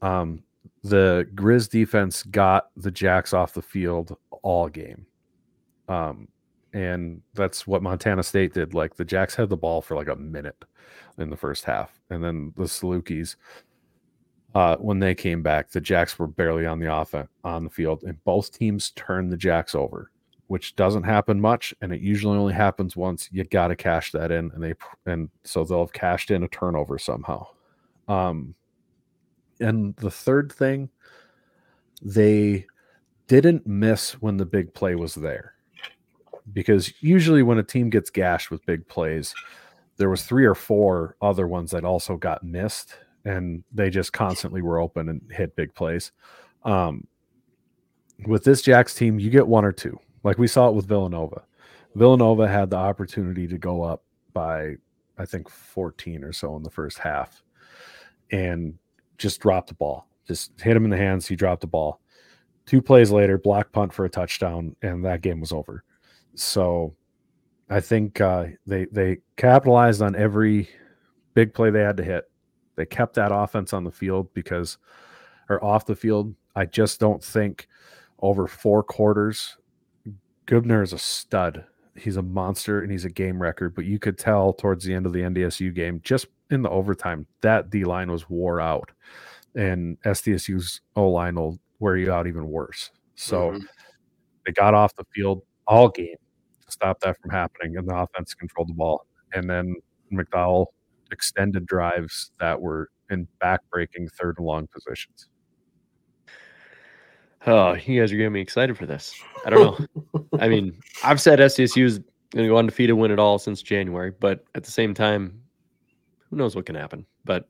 um, the Griz defense got the Jacks off the field all game. Um, and that's what Montana State did. Like the Jacks had the ball for like a minute in the first half, and then the Salukis, uh, when they came back, the Jacks were barely on the off on the field, and both teams turned the Jacks over, which doesn't happen much, and it usually only happens once. You got to cash that in, and they and so they'll have cashed in a turnover somehow. Um, and the third thing, they didn't miss when the big play was there because usually when a team gets gashed with big plays there was three or four other ones that also got missed and they just constantly were open and hit big plays um, with this jacks team you get one or two like we saw it with villanova villanova had the opportunity to go up by i think 14 or so in the first half and just dropped the ball just hit him in the hands he dropped the ball two plays later block punt for a touchdown and that game was over so I think uh, they they capitalized on every big play they had to hit. They kept that offense on the field because, or off the field. I just don't think over four quarters, Gubner is a stud. He's a monster and he's a game record. But you could tell towards the end of the NDSU game, just in the overtime, that D line was wore out, and SDSU's O line will wear you out even worse. So Mhm. they got off the field all game to stop that from happening, and the offense controlled the ball. And then McDowell extended drives that were in backbreaking third and long positions. Oh, you guys are getting me excited for this. I don't know. I mean, I've said SDSU is going to go undefeated, win it all since January, but at the same time, who knows what can happen? But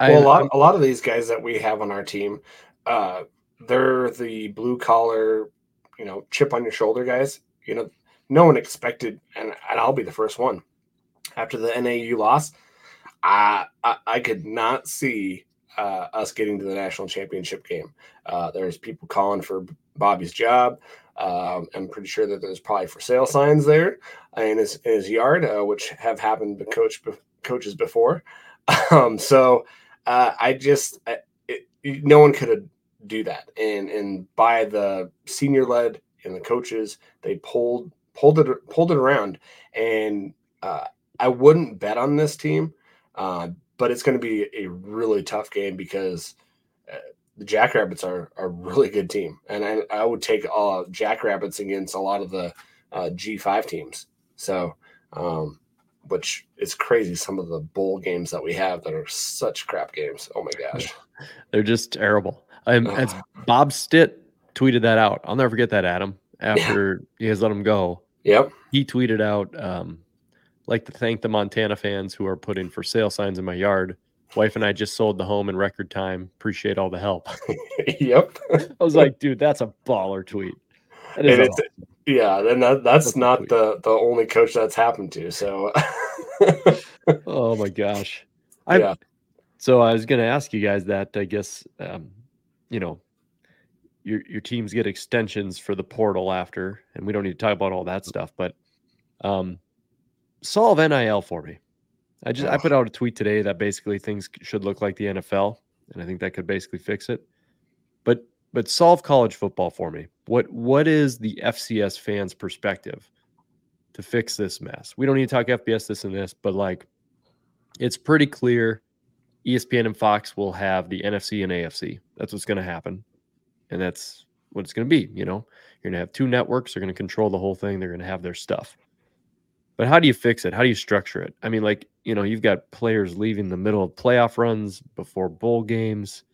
well, a lot, a lot of these guys that we have on our team, uh, they're the blue collar, you know, chip on your shoulder guys. You know, no one expected, and, and I'll be the first one. After the NAU loss, I I, I could not see uh, us getting to the national championship game. Uh, there's people calling for Bobby's job. Um, I'm pretty sure that there's probably for sale signs there in his, in his yard, uh, which have happened to coach coaches before. Um, so uh, I just I, it, no one could do that, and and by the senior led and the coaches, they pulled pulled it pulled it around, and uh, I wouldn't bet on this team, uh, but it's going to be a really tough game because uh, the Jackrabbits are, are a really good team, and I, I would take uh, Jackrabbits against a lot of the uh, G5 teams. So, um, which is crazy. Some of the bowl games that we have that are such crap games. Oh my gosh. they're just terrible. Um, as Bob Stitt tweeted that out. I'll never forget that, Adam. after he has let him go. Yep. He tweeted out, um, like to thank the Montana fans who are putting for sale signs in my yard. Wife and I just sold the home in record time. Appreciate all the help. yep. I was like, dude, that's a baller tweet. That is And it's, awesome. yeah, and that, that's That's not the the only coach that's happened to. So oh my gosh. I yeah, so I was gonna ask you guys that. I guess um, you know, your your teams get extensions for the portal after, and we don't need to talk about all that stuff, but um solve NIL for me. I just I put out a tweet today that basically things should look like the NFL, and I think that could basically fix it. But but solve college football for me. What what is the FCS fans' perspective to fix this mess? We don't need to talk FBS this and this, but like it's pretty clear ESPN and Fox will have the NFC and AFC. That's what's going to happen. And that's what it's going to be. You know, you're going to have two networks. They're going to control the whole thing. They're going to have their stuff. But how do you fix it? How do you structure it? I mean, like, you know, you've got players leaving the middle of playoff runs before bowl games.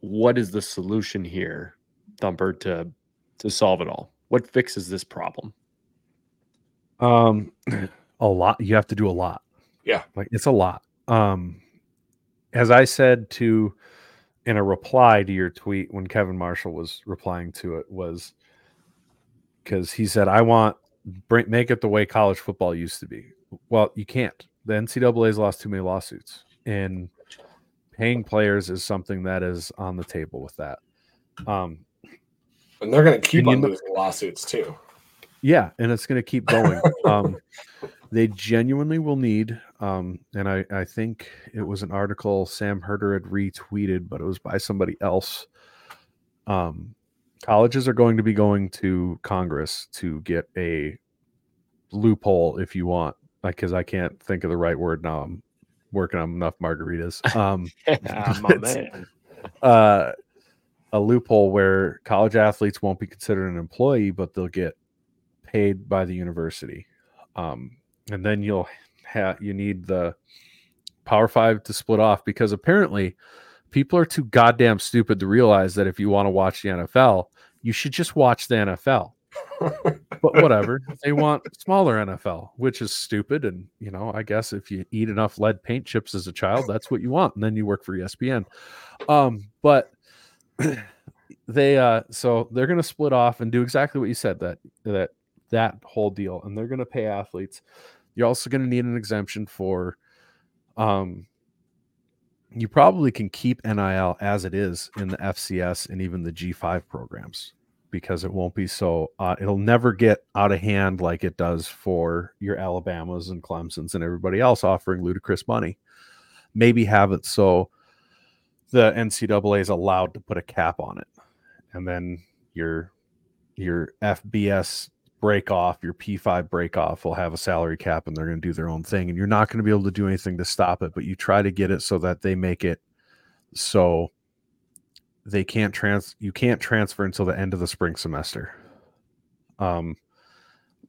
What is the solution here, Thumper, to to solve it all? What fixes this problem? Um, a lot. You have to do a lot. Yeah. like it's a lot. Um, as I said to in a reply to your tweet when Kevin Marshall was replying to it was because he said, "I want bring, make it the way college football used to be." Well, you can't. The NCAA's lost too many lawsuits, and paying players is something that is on the table with that. Um, and they're going to keep on losing lawsuits too. Yeah, and it's going to keep going. um, they genuinely will need, um, and I, I think it was an article Sam Herder had retweeted, but it was by somebody else. Um, colleges are going to be going to Congress to get a loophole, if you want, because I can't think of the right word now. I'm working on enough margaritas. Um, my man. uh, a loophole where college athletes won't be considered an employee, but they'll get paid by the university. Um, and then you'll have you need the Power Five to split off because apparently people are too goddamn stupid to realize that if you want to watch the NFL, you should just watch the NFL. but whatever, they want smaller NFL, which is stupid. And you know, I guess if you eat enough lead paint chips as a child, that's what you want, and then you work for ESPN. Um, but they uh so they're gonna split off and do exactly what you said that that that whole deal and they're gonna pay athletes you're also gonna need an exemption for um you probably can keep nil as it is in the fcs and even the g5 programs because it won't be so uh, it'll never get out of hand like it does for your alabamas and clemsons and everybody else offering ludicrous money. Maybe have it so the NCAA is allowed to put a cap on it, and then your your FBS break off, your P5 break off will have a salary cap, and they're going to do their own thing, and you're not going to be able to do anything to stop it. But you try to get it so that they make it so they can't trans you can't transfer until the end of the spring semester. Um,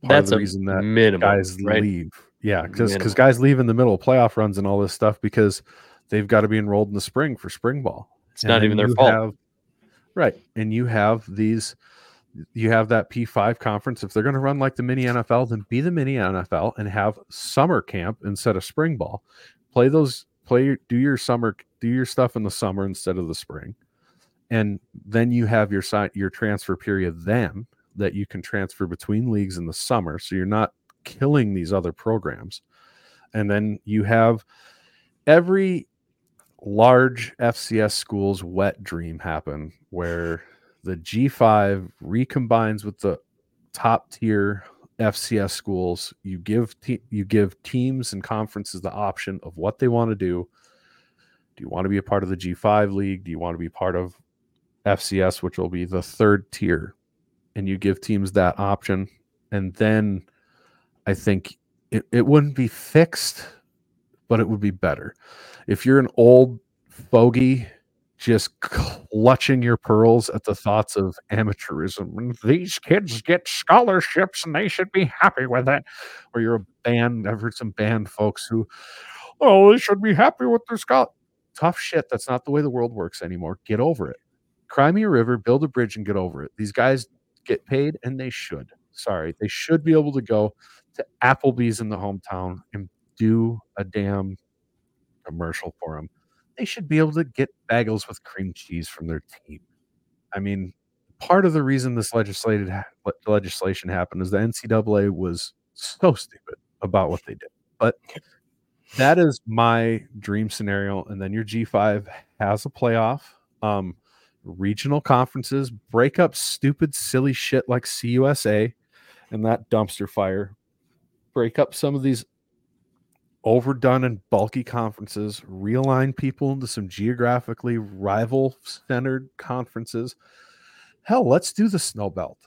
That's the a reason that minimum, guys right? leave. Yeah, because Minimum. guys leave in the middle of playoff runs and all this stuff because they've got to be enrolled in the spring for spring ball. It's And not even their fault. have- right. And you have these you have that P5 conference. If they're going to run like the mini NFL, then be the mini NFL and have summer camp instead of spring ball. Play those play do your summer do your stuff in the summer instead of the spring. And then you have your site, your transfer period then that you can transfer between leagues in the summer so you're not killing these other programs. And then you have every large FCS school's wet dream happen where the G5 recombines with the top tier FCS schools. You give te- you give teams and conferences the option of what they want to do. Do you want to be a part of the G5 league? Do you want to be part of FCS, which will be the third tier? And you give teams that option. And then I think it, it wouldn't be fixed, but it would be better. If you're an old fogey just clutching your pearls at the thoughts of amateurism. These kids get scholarships and they should be happy with it. Or you're a band, I've heard some band folks who, oh, they should be happy with their scholarship. Tough shit. That's not the way the world works anymore. Get over it. Cry me a river, build a bridge, and get over it. These guys get paid, and they should. Sorry, they should be able to go to Applebee's in the hometown and do a damn commercial for them. They should be able to get bagels with cream cheese from their team. I mean, part of the reason this legislated legislation happened is the NCAA was so stupid about what they did. But that is my dream scenario. And then your G5 has a playoff, um, regional conferences, break up stupid, silly shit like CUSA and that dumpster fire, break up some of these overdone and bulky conferences, realign people into some geographically rival centered conferences. Hell, let's do the snow belt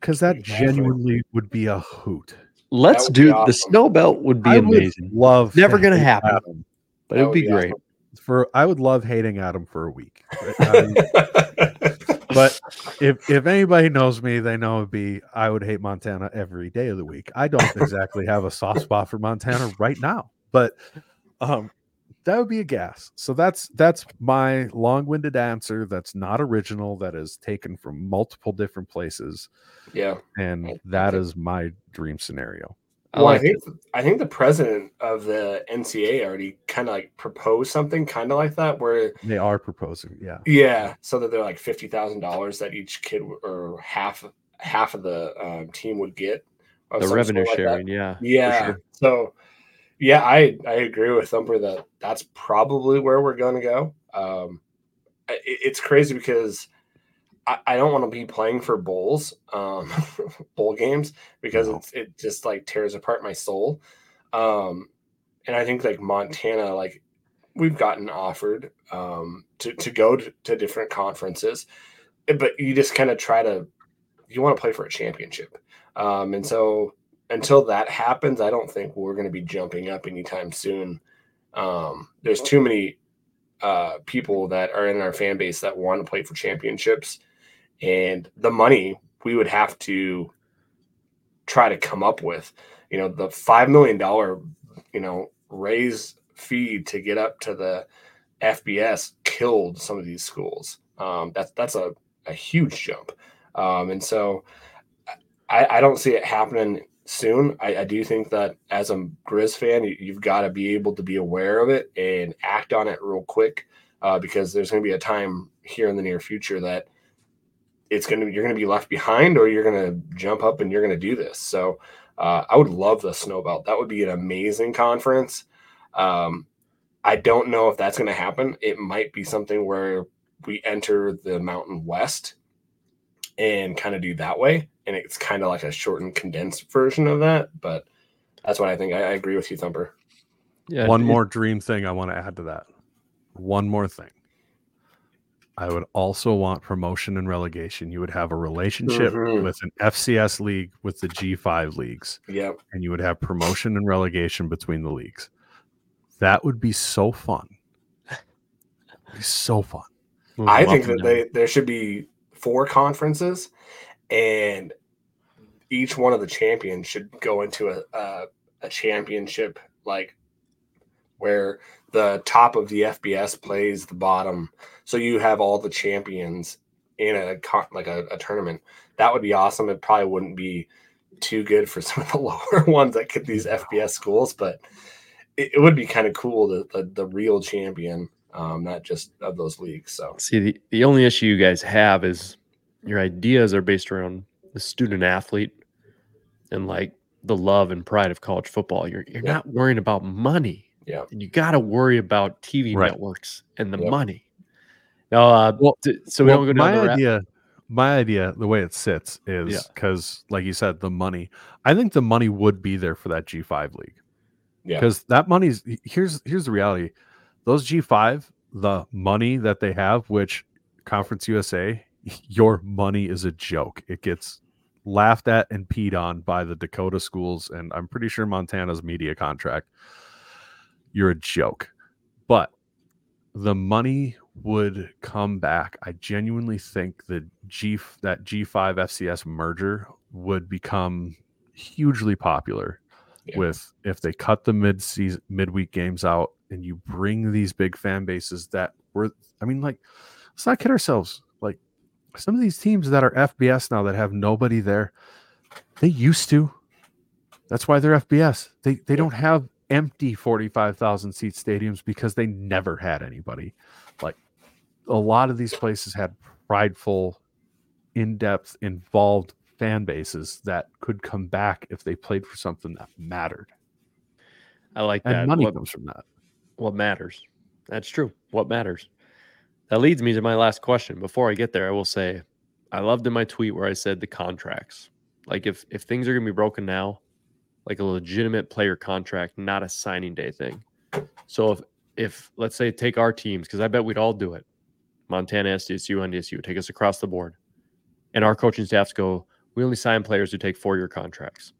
because that Exactly. genuinely would be a hoot. Let's would be do the snow belt would be I would amazing. love Never gonna happen. Adam but That it would would be be great. for I would love hating Adam for a week. Um, but if if anybody knows me, they know it'd be I would hate Montana every day of the week. I don't exactly have a soft spot for Montana right now, but um that would be a gas. So that's that's my long-winded answer that's not original that is taken from multiple different places yeah. and that is my dream scenario. I well, I like think I think the president of the NCA already kind of like proposed something kind of like that, where They are proposing, yeah. yeah, so that they're like fifty thousand dollars that each kid or half half of the um, team would get of the revenue sort like that. sharing, yeah. Yeah. sure. So, yeah, I I agree with Thumper that that's probably where we're going to go. Um, it, it's crazy because I, I don't want to be playing for bowls, um, bowl games because No. it's it just like tears apart my soul. Um, and I think like Montana, like we've gotten offered um, to to go to, to different conferences, eh, but you just kind of try to you want to play for a championship, um, and so until that happens, I don't think we're going to be jumping up anytime soon. Um, there's too many uh, people that are in our fan base that want to play for championships, and the money we would have to try to come up with. You know, the five million dollar, you know, raise fee to get up to the FBS killed some of these schools. Um, that's that's a, a huge jump, um, and so I, I don't see it happening soon. I, I do think that as a Griz fan, you, you've got to be able to be aware of it and act on it real quick uh, because there's going to be a time here in the near future that it's going to you're going to be left behind or you're going to jump up and you're going to do this. So uh, I would love the snow belt. That would be an amazing conference. Um, I don't know if that's going to happen. It might be something where we enter the Mountain West and kind of do that way. And it's kind of like a shortened, condensed version of that. But that's what I think. I, I agree with you, Thumper. Yeah. One more dream thing I want to add to that. One more thing. I would also want promotion and relegation. You would have a relationship Mhm. with an FCS league with the G5 leagues, Yep. and you would have promotion and relegation between the leagues. That would be so fun. Be so fun. I think that they there should be four conferences, and each one of the champions should go into a a, a championship like where the top of the FBS plays the bottom, so you have all the champions in a like a, a tournament. That would be awesome. It probably wouldn't be too good for some of the lower ones that get these FBS schools, but it, it would be kind of cool the, the the real champion, um, not just of those leagues. So. See, the, the only issue you guys have is your ideas are based around the student athlete and like the love and pride of college football. You're you're Yeah. not worrying about money. Yeah. And you got to worry about TV Right. networks and the Yep. money. Now, uh, Well- d- so we Well, don't go down my idea my idea the way it sits is Yeah. because like you said the money i think the money would be there for that g5 league Yeah. because that money's here's here's the reality those g5 the money that they have which conference usa your money is a joke it gets laughed at and peed on by the dakota schools and i'm pretty sure montana's media contract you're a joke but the money would come back. I genuinely think the G that G5 FCS merger would become hugely popular Yeah. with if they cut the mid season midweek games out and you bring these big fan bases that were I mean like let's not kid ourselves like some of these teams that are FBS now that have nobody there, they used to. That's why they're FBS. They they don't have empty 45,000 seat stadiums because they never had anybody. Like a lot of these places had prideful, in-depth, involved fan bases that could come back if they played for something that mattered. I like And that. money What- comes from that. what matters. That's true. What matters. That leads me to my last question. Before I get there, I will say I loved in my tweet where I said the contracts. Like if if things are gonna be broken now, like a legitimate player contract, not a signing day thing. So if if let's say take our teams, because I bet we'd all do it. Montana, SDSU, NDSU, take us across the board. And our coaching staffs go, we only sign players who take four-year contracts.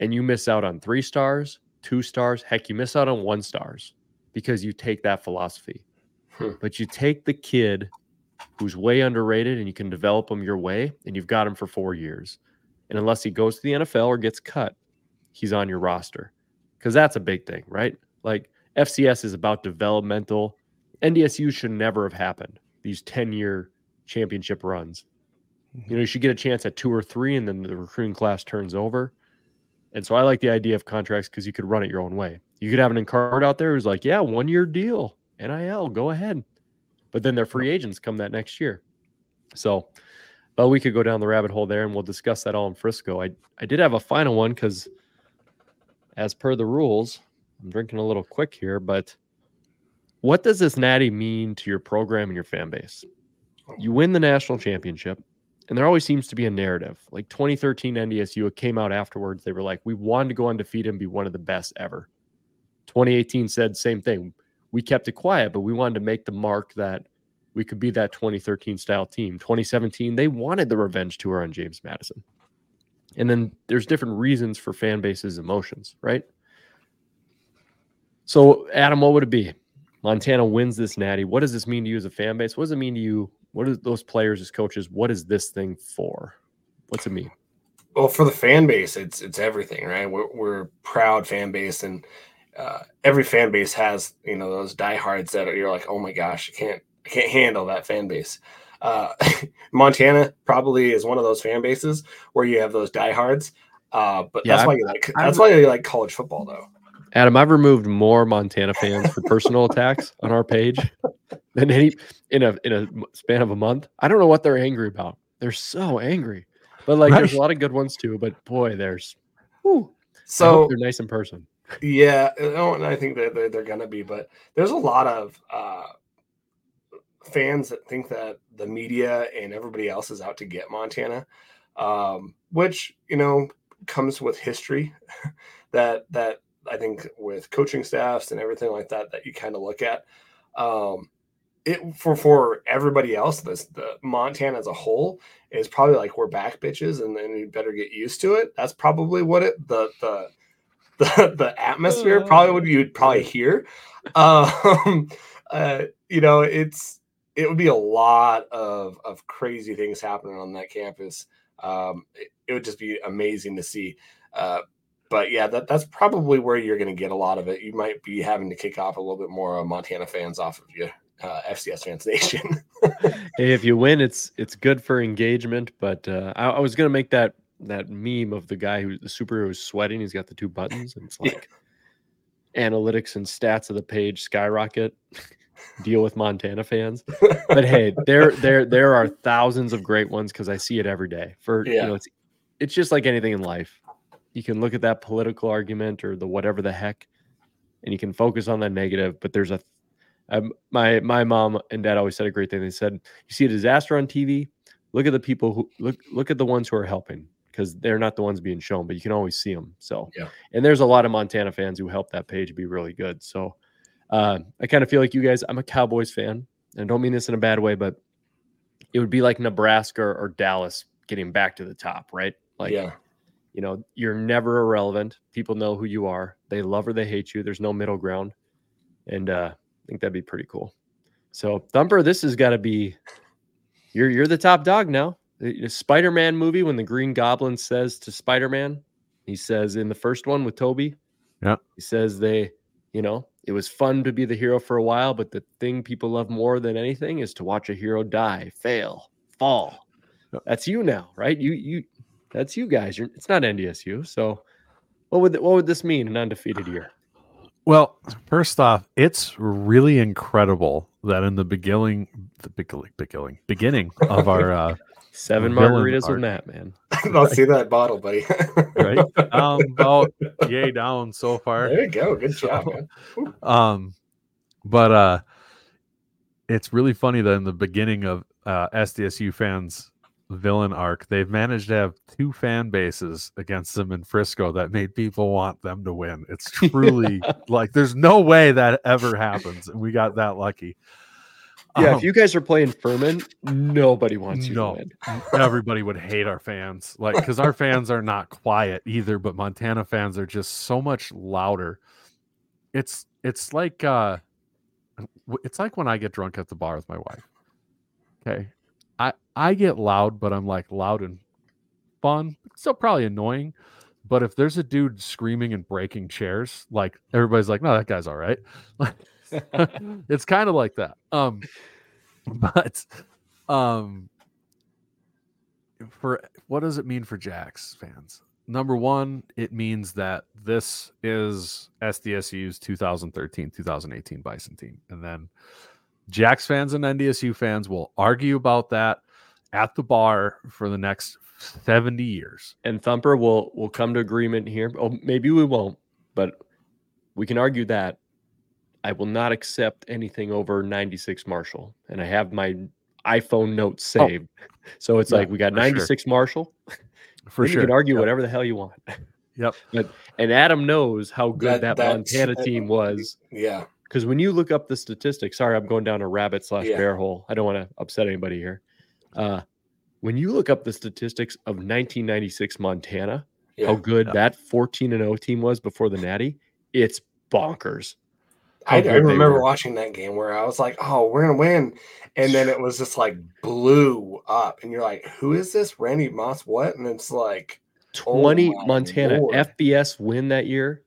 And you miss out on three stars, two stars, heck, you miss out on one stars because you take that philosophy. Hmm. But you take the kid who's way underrated and you can develop him your way, and you've got him for four years. And unless he goes to the NFL or gets cut, he's on your roster because that's a big thing, right? Like FCS is about developmental. NDSU should never have happened. These 10 year championship runs. Mm-hmm. You know, you should get a chance at two or three, and then the recruiting class turns over. And so I like the idea of contracts because you could run it your own way. You could have an card out there who's like, yeah, one year deal, NIL, go ahead. But then they're free agents come that next year. So, but we could go down the rabbit hole there and we'll discuss that all in Frisco. I, I did have a final one because, as per the rules, I'm drinking a little quick here, but what does this natty mean to your program and your fan base? You win the national championship, and there always seems to be a narrative. Like 2013 NDSU, it came out afterwards. They were like, we wanted to go undefeated and be one of the best ever. 2018 said same thing. We kept it quiet, but we wanted to make the mark that we could be that 2013 style team. 2017, they wanted the revenge tour on James Madison. And then there's different reasons for fan bases' emotions, right? So, Adam, what would it be? Montana wins this natty. What does this mean to you as a fan base? What does it mean to you? What are those players as coaches? What is this thing for? What's it mean? Well, for the fan base, it's it's everything, right? We're we're proud fan base, and uh, every fan base has you know those diehards that are, you're like, oh my gosh, I can't I can't handle that fan base. Uh, Montana probably is one of those fan bases where you have those diehards. Uh, but Yeah, that's why I've- you like I've- that's why you like college football, though. Adam, I've removed more Montana fans for personal attacks on our page than any in a in a span of a month. I don't know what they're angry about. They're so angry. But like there's a lot of good ones too, but boy, there's whew, So they're nice in person. Yeah, oh, and I think that they're, they're gonna be, but there's a lot of uh, fans that think that the media and everybody else is out to get Montana, um, which you know comes with history. that that I think with coaching staffs and everything like that that you kind of look at. Um, it for for everybody else, this the Montana as a whole is probably like we're back bitches, and then you better get used to it. That's probably what it the the the, the atmosphere probably would you'd probably hear. Um, uh, you know, it's it would be a lot of of crazy things happening on that campus. Um, it, it would just be amazing to see. Uh, but yeah, that, that's probably where you're going to get a lot of it. You might be having to kick off a little bit more uh, Montana fans off of you, uh, FCS fans nation. Hey, if you win, it's it's good for engagement. But uh, I, I was gonna make that that meme of the guy who the superhero is sweating. He's got the two buttons, and it's Yeah. like analytics and stats of the page skyrocket. Deal with Montana fans, but hey, there there there are thousands of great ones because I see it every day. For you know, it's it's just like anything in life. You can look at that political argument or the whatever the heck, and you can focus on the negative. But there's a um, my my mom and dad always said a great thing. They said, "You see a disaster on TV, look at the people who look look at the ones who are helping because they're not the ones being shown, but you can always see them." So, Yeah. and there's a lot of Montana fans who help that page be really good. So, uh, I kind of feel like you guys. I'm a Cowboys fan, and I don't mean this in a bad way, but it would be like Nebraska or Dallas getting back to the top, right? Like, yeah, you know, you're never irrelevant. People know who you are. They love or they hate you. There's no middle ground. And uh, I think that'd be pretty cool. So Thumper, this has got to be you're you're the top dog now. The the Spider-Man movie when the Green Goblin says to Spider-Man, he says in the first one with Tobey, Yeah. he says they, you know, it was fun to be the hero for a while, but the thing people love more than anything is to watch a hero die, fail, fall. That's you now, right? You you that's you guys. You're, it's not NDSU. So what would what would this mean an undefeated year? Well, first off, it's really incredible that in the beginning, the beginning, beginning, beginning of our uh, Seven Villain margaritas art. with Matt, man. I'll see that bottle, buddy. right, um, about yay down so far. There you go. Good So- job, man. Um, but uh, it's really funny that in the beginning of uh, SDSU fans' villain arc, they've managed to have two fan bases against them in Frisco that made people want them to win. It's truly like there's no way that ever happens, and we got that lucky. Yeah, Um, if you guys are playing Furman, nobody wants you No. to win. everybody would hate our fans like because our fans are not quiet either but montana fans are just so much louder it's it's like uh it's like when i get drunk at the bar with my wife okay i i get loud but i'm like loud and fun still probably annoying but if there's a dude screaming and breaking chairs like everybody's like no that guy's all right it's kind of like that um but um for what does it mean for Jacks fans? Number one, it means that this is SDSU's 2013 2018 Bison team. And then Jacks fans and NDSU fans will argue about that at the bar for the next 70 years. And Thumper will will come to agreement here. Oh, maybe we won't, but we can argue that. I will not accept anything over 96 Marshall. And I have my iPhone notes saved. So it's Yeah, like we got for sure. 96 Marshall. For sure. You can argue Yep. whatever the hell you want. Yep. But and Adam knows how good That- that, Montana team was. Yeah. Because when you look up the statistics, sorry, I'm going down a rabbit slash Yeah. bear hole. I don't want to upset anybody here. Uh, when you look up the statistics of 1996 Montana, Yeah. how good that 14 and 0 team was before the Natty, it's bonkers. I, I remember were. watching that game where I was like, "Oh, we're gonna win," and then it was just like blew up, and you're like, "Who is this? Randy Moss? What?" And it's like, Oh 20 Montana Lord. FBS win that year.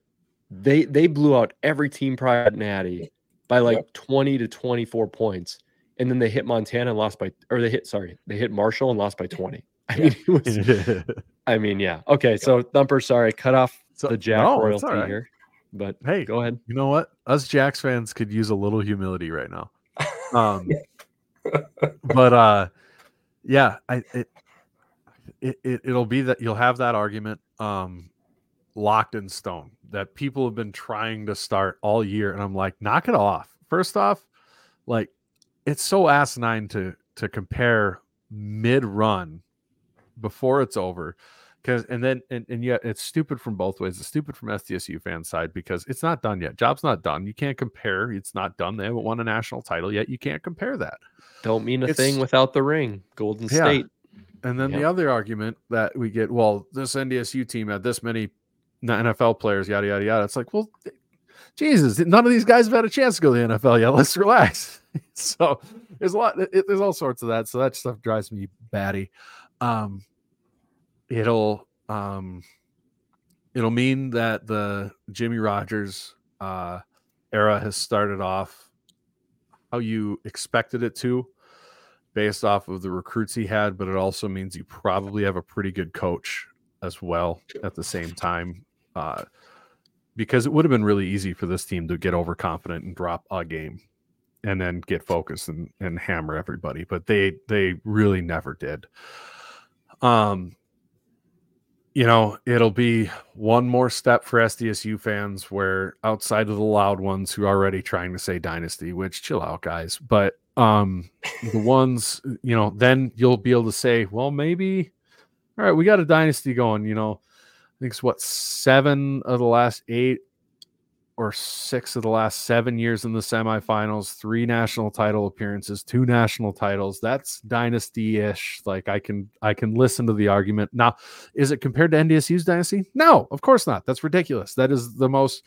They they blew out every team prior to Natty by like Yep. 20 to 24 points. And then they hit Montana and lost by or they hit sorry, they hit Marshall and lost by 20. I Yeah. mean, it was I mean, yeah. Okay, so Thumper, sorry, cut off So- the Jack no, royalty all right. here. But Hey, go ahead. you know what? Us Jacks fans could use a little humility right now. Um, but uh, yeah, I it, it it it'll be that you'll have that argument um locked in stone that people have been trying to start all year, and I'm like, knock it off. First off, like it's so asinine to to compare mid run before it's over because and then and, and yet it's stupid from both ways. It's stupid from SDSU fan side because it's not done yet. Job's not done. You can't compare. It's not done. They haven't won a national title yet. You can't compare that. Don't mean a It's- thing without the ring. Golden Yeah. State. And then the other argument that we get, well, this NDSU team had this many NFL players, yada yada yada. It's like, well, Jesus, none of these guys have had a chance to go to the NFL yet. Let's relax. so there's a lot. It, there's all sorts of that. So that stuff drives me batty. Um, it'll um, it'll mean that the Jimmy Rogers uh, era has started off how you expected it to based off of the recruits he had, but it also means you probably have a pretty good coach as well at the same time. Uh, because it would have been really easy for this team to get overconfident and drop a game and then get focused and, and hammer everybody. But they they really never did. Um you know, it'll be one more step for SDSU fans where outside of the loud ones who are already trying to say dynasty, which chill out, guys. But um the ones, you know, then you'll be able to say, well, maybe, all right, we got a dynasty going, you know. I think it's what seven of the last eight or six of the last seven years in the semifinals, three national title appearances, two national titles. That's dynasty-ish. Like I can I can listen to the argument. Now, is it compared to NDSU's dynasty? No, of course not. That's ridiculous. That is the most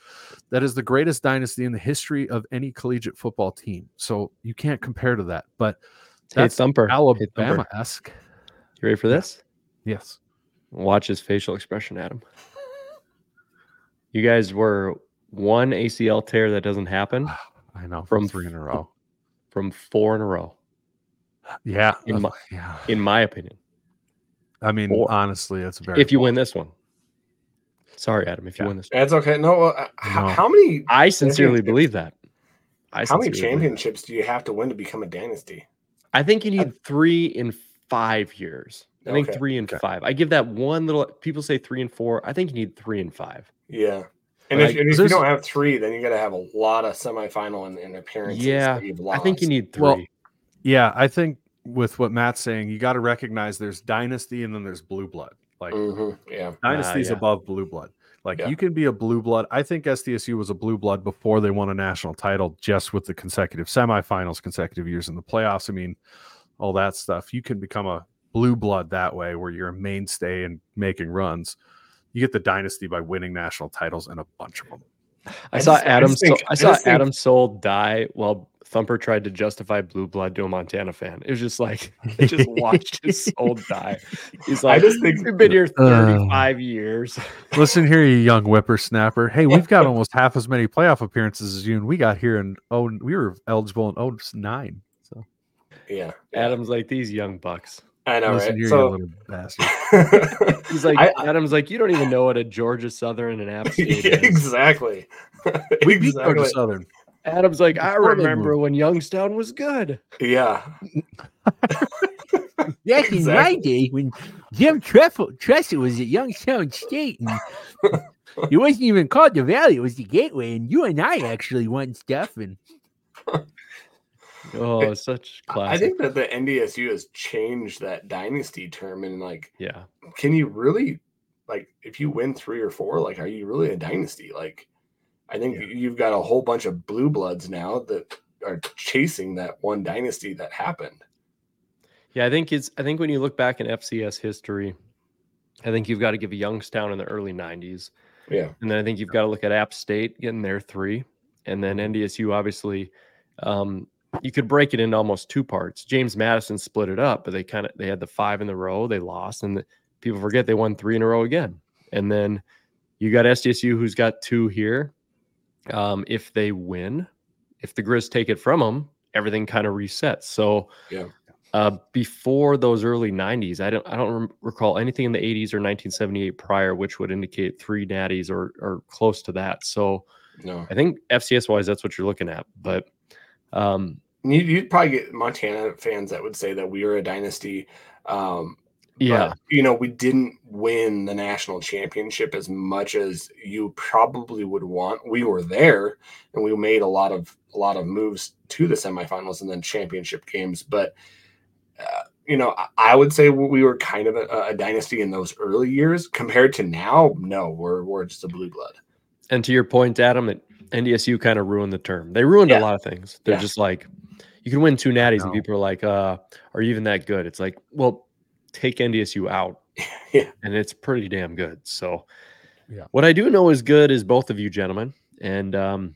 that is the greatest dynasty in the history of any collegiate football team. So you can't compare to that. But Hey, that's Thumper. Hey, Thumper. Alabama-esque. You ready for this? Yes. Watch his facial expression, Adam. You guys were one ACL tear that doesn't happen I know. From From three in a row. from four in a row, Yeah. In my- yeah. in my opinion. I mean, Four. honestly, it's very. if you win this one. Sorry, Adam. If you Yeah. win this, That's okay. No, uh, No. how many I sincerely believe that. I how many sincerely believe that. championships do you have to win to become a dynasty? I think you need three in five years. I think Okay. three and Okay. five. I give that one little. People say three and four. I think you need three and five. Yeah. And But if, and if you don't have three, then you got to have a lot of semifinal and, and appearances. Yeah, that you've I think you need three. Well, Yeah, I think with what Matt's saying, you got to recognize there's dynasty and then there's blue blood. Like Mhm, Yeah. dynasty's yeah. above blue blood. Like Yeah. you can be a blue blood. I think SDSU was a blue blood before they won a national title, just with the consecutive semifinals, consecutive years in the playoffs. I mean, all that stuff. You can become a blue blood that way, where you're a mainstay and making runs. You get the dynasty by winning national titles and a bunch of them. I, I saw just- Adam. just Soul, think- I I saw think- Adam Soul die while Thumper tried to justify blue blood to a Montana fan. It was just like I just watched his soul die. He's like, I just think we've been here Uh. 35 years. Listen here, you young whippersnapper. Hey, we've got almost half as many playoff appearances as you, and we got here in oh, we were eligible in oh nine. So yeah. yeah. Adam's like these young bucks. I know, listen right? here, you So little bastard. He's like I- Adam's like you don't even know what a Georgia Southern and App State Yeah, is. exactly. We beat Georgia. Southern. Adam's like I remember when Youngstown was good. Yeah. Back in my day, when Jim Treffel, Tressel was at Youngstown State, and it wasn't even called the Valley; it was the Gateway. And you and I actually won stuff. And Oh, such I think that the NDSU has changed that dynasty term and like yeah. can you really like if you win three or four, like are you really a dynasty? Like I think Yeah. you've got a whole bunch of blue bloods now that are chasing that one dynasty that happened. Yeah, I think it's I think when you look back in FCS history, I think you've got to give Youngstown in the early 90s. Yeah. And then I think you've got to look at App State getting their three. And then NDSU, obviously, um, you could break it into almost two parts. James Madison split it up, but they kind of they had the five in the row, they lost, and the, people forget they won three in a row again. And then you got SDSU who's got two here. Um, if they win, if the Griz take it from them, everything kind of resets. So Yeah. uh, before those early 90s, I don't I don't rem- recall anything in the 80s or 1978 prior, which would indicate three natties or or close to that. So No. I think FCS wise, that's what you're looking at. But um, You, you'd probably get Montana fans that would say that we are a dynasty. Um, yeah, but, you know, we didn't win the national championship as much as you probably would want. We were there and we made a lot of a lot of moves to the semifinals and then championship games. But uh, you know, I, I would say we were kind of a, a dynasty in those early years compared to now. No, we're we're just a blue blood. and to your point, Adam, that NDSU kind of ruined the term. They ruined Yeah. a lot of things. They're Yeah. just like, you can win two natties, and people are like, uh, "Are you even that good?" It's like, well, take NDSU out, Yeah. and it's pretty damn good. So, Yeah. what I do know is good is both of you gentlemen, and um,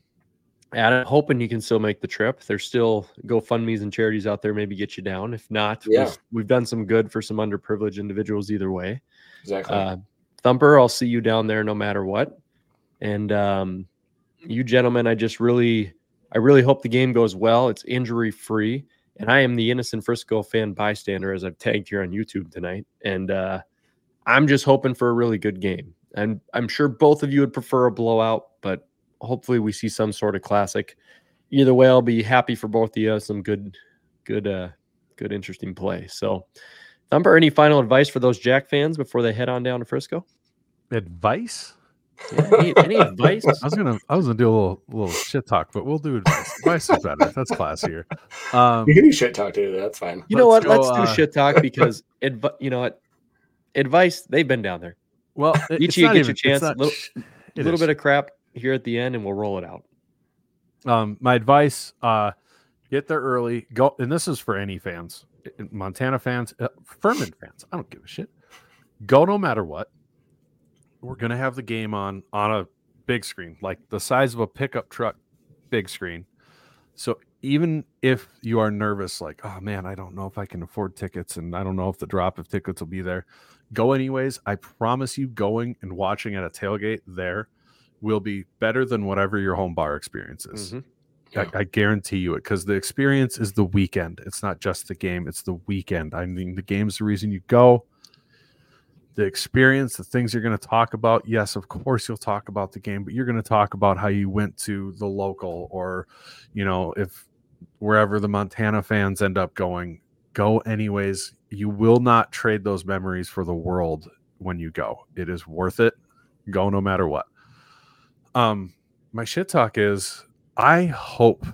Adam, hoping you can still make the trip. There's still GoFundmes and charities out there, maybe get you down. If not, Yeah. we've, we've done some good for some underprivileged individuals either way. Exactly. Uh, Thumper, I'll see you down there no matter what. And um, you gentlemen, I just really, I really hope the game goes well. It's injury free, and I am the innocent Frisco fan bystander as I've tagged here on YouTube tonight. And uh, I'm just hoping for a really good game. And I'm sure both of you would prefer a blowout, but hopefully we see some sort of classic. Either way, I'll be happy for both of you. Some good, good, uh, good, interesting play. So, Thumper, any final advice for those Jack fans before they head on down to Frisco? Advice? Yeah, any, any advice? I was gonna I was gonna do a little little shit talk, but we'll do advice. Advice is better. That's classier. Um, you can do shit talk too. That's fine. You know Let's what? go, Let's do uh, shit talk because advi- you know what? Advice. They've been down there. well, it- Each of you get even- your chance. not- Little- it A little is. bit of crap here at the end, and we'll roll it out. um, my advice: uh, get there early. Go, and this is for any fans, Montana fans, uh, Furman fans. I don't give a shit. Go no matter what. We're gonna have the game on on a big screen, like the size of a pickup truck, big screen. So even if you are nervous, like, oh man, I don't know if I can afford tickets, and I don't know if the drop of tickets will be there, go anyways. I promise you, going and watching at a tailgate there will be better than whatever your home bar experience is. Mhm. Yeah. I, I guarantee you it because the experience is the weekend. It's not just the game; it's the weekend. I mean, the game's the reason you go. The experience, the things you're going to talk about. Yes, of course you'll talk about the game, but you're going to talk about how you went to the local or, you know, if wherever the Montana fans end up going, go anyways. You will not trade those memories for the world when you go. It is worth it. Go no matter what. Um, my shit talk is I hope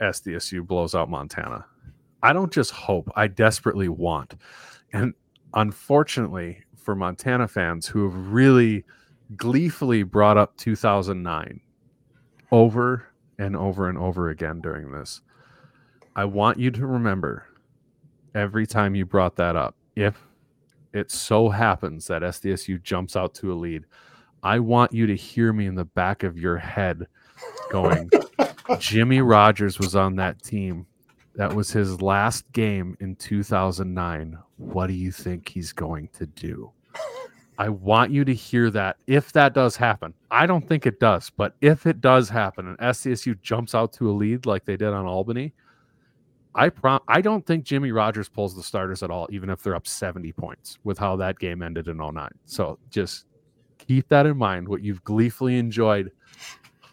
SDSU blows out Montana. I don't just hope, I desperately want. And unfortunately for Montana fans who have really gleefully brought up 2009 over and over and over again during this, I want you to remember every time you brought that up, if it so happens that SDSU jumps out to a lead, I want you to hear me in the back of your head going, Jimmy Rogers was on that team. That was his last game in 2009. What do you think he's going to do? I want you to hear that if that does happen. I don't think it does, but if it does happen and SDSU jumps out to a lead like they did on Albany, I prom- I don't think Jimmy Rogers pulls the starters at all, even if they're up 70 points with how that game ended in 09. So just keep that in mind. What you've gleefully enjoyed,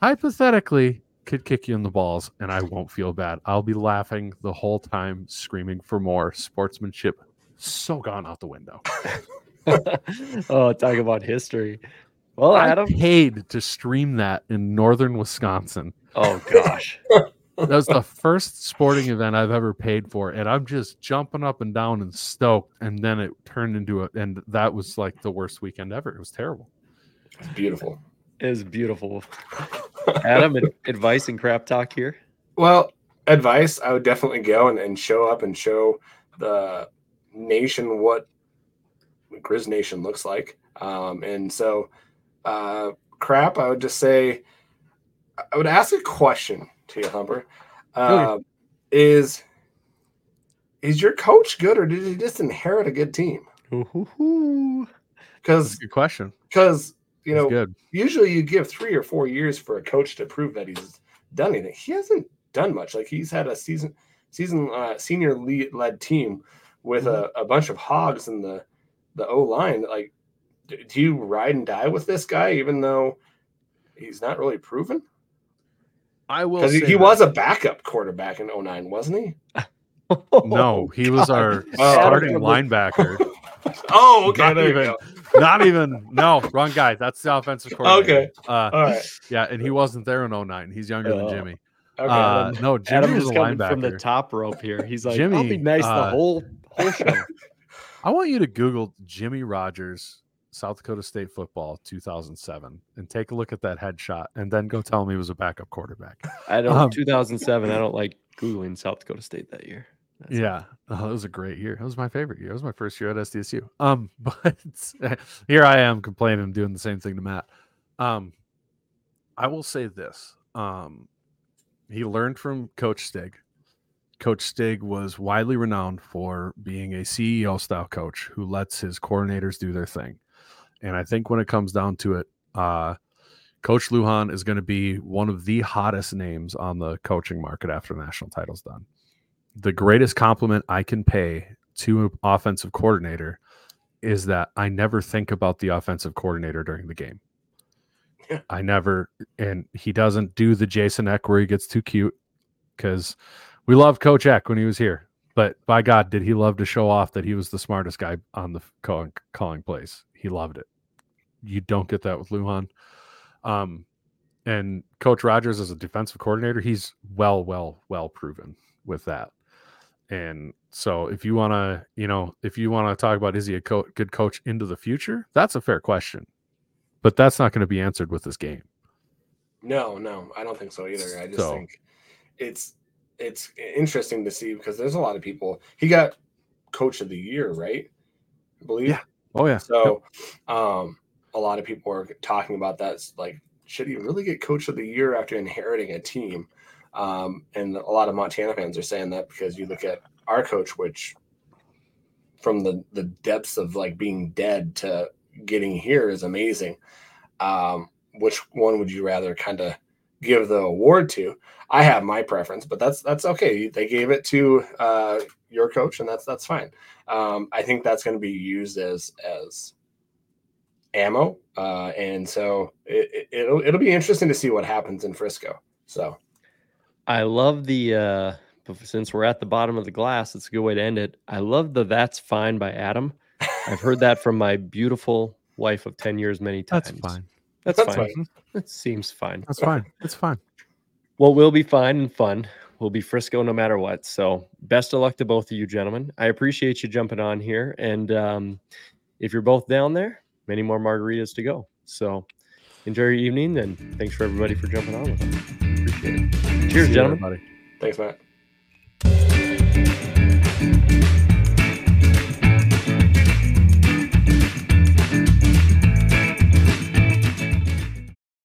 hypothetically, could kick you in the balls, and I won't feel bad. I'll be laughing the whole time, screaming for more sportsmanship. So gone out the window. oh, talk about history. Well, I Adam. paid to stream that in northern Wisconsin. Oh gosh. That was the first sporting event I've ever paid for, and I'm just jumping up and down and stoked. And then it turned into a, and that was like the worst weekend ever. It was terrible. It's beautiful. It is beautiful. Adam, advice and crap talk here. Well, advice I would definitely go and, and show up and show the nation what Griz Nation looks like. Um, and so, uh, crap, I would just say, I would ask a question to you, Thumper. Okay. Um, Is is your coach good, or did he just inherit a good team? Because good question. because you That's know good. usually you give three or four years for a coach to prove that he's done anything. He hasn't done much. Like he's had a season season uh, senior lead led team with a, a bunch of hogs in the the O line. Like, do you ride and die with this guy even though he's not really proven? I will. Because he, say he that. was a backup quarterback in 09, wasn't he? No, he was our Oh, starting linebacker. Oh, okay. Not there you even. go. Not even. No, wrong guy. That's the offensive coordinator. Uh, All right. yeah, and he wasn't there in 09. He's younger Oh. than Jimmy. Okay. Uh, no, Jimmy Adam was is a coming linebacker. from the top rope here. He's like, I'll be Jimmy, nice the uh, whole whole show. I want you to Google Jimmy Rogers, South Dakota State football 2007, and take a look at that headshot, and then go tell me he was a backup quarterback. I don't. Um, 2007. I don't like googling South Dakota State that year. That's- yeah, oh, it was a great year. It was my favorite year. It was my first year at SDSU. Um, but here I am complaining, doing the same thing to Matt. Um, I will say this. Um, he learned from Coach Stig. Coach Stig was widely renowned for being a CEO style coach who lets his coordinators do their thing. And I think when it comes down to it, uh, Coach Lujan is going to be one of the hottest names on the coaching market after the national title's done. The greatest compliment I can pay to an offensive coordinator is that I never think about the offensive coordinator during the game. I never, and he doesn't do the Jason Eck where he gets too cute because we loved Coach Eck when he was here. But by God, did he love to show off that he was the smartest guy on the calling, calling plays? He loved it. You don't get that with Lujan. Um, and Coach Rogers as a defensive coordinator, he's well, well, well proven with that. And so, if you want to, you know, if you want to talk about is he a co- good coach into the future, that's a fair question, but that's not going to be answered with this game. No, no, I don't think so either. I just So- think it's it's interesting to see because there's a lot of people. He got coach of the year, right? I believe. Yeah. Oh yeah. So, um, a lot of people are talking about that. It's like, should he really get coach of the year after inheriting a team? Um, and a lot of Montana fans are saying that because you look at our coach, which from the the depths of like being dead to getting here is amazing. Um, which one would you rather kind of give the award to? I have my preference, but that's that's okay. They gave it to uh, your coach, and that's that's fine. Um, I think that's going to be used as as ammo, uh, and so it, it, it'll it'll be interesting to see what happens in Frisco. So I love the uh since we're at the bottom of the glass, it's a good way to end it. I love the "That's Fine" by Adam. I've heard that from my beautiful wife of ten years many times. That's fine. That's, That's fine. fine. That seems fine. That's fine. It's fine. Well, we'll be fine and fun. We'll be Frisco no matter what. So, best of luck to both of you, gentlemen. I appreciate you jumping on here. And um, if you're both down there, many more margaritas to go. So, enjoy your evening. And thanks for everybody for jumping on with us. Appreciate it. Cheers, See gentlemen. everybody. thanks, Matt.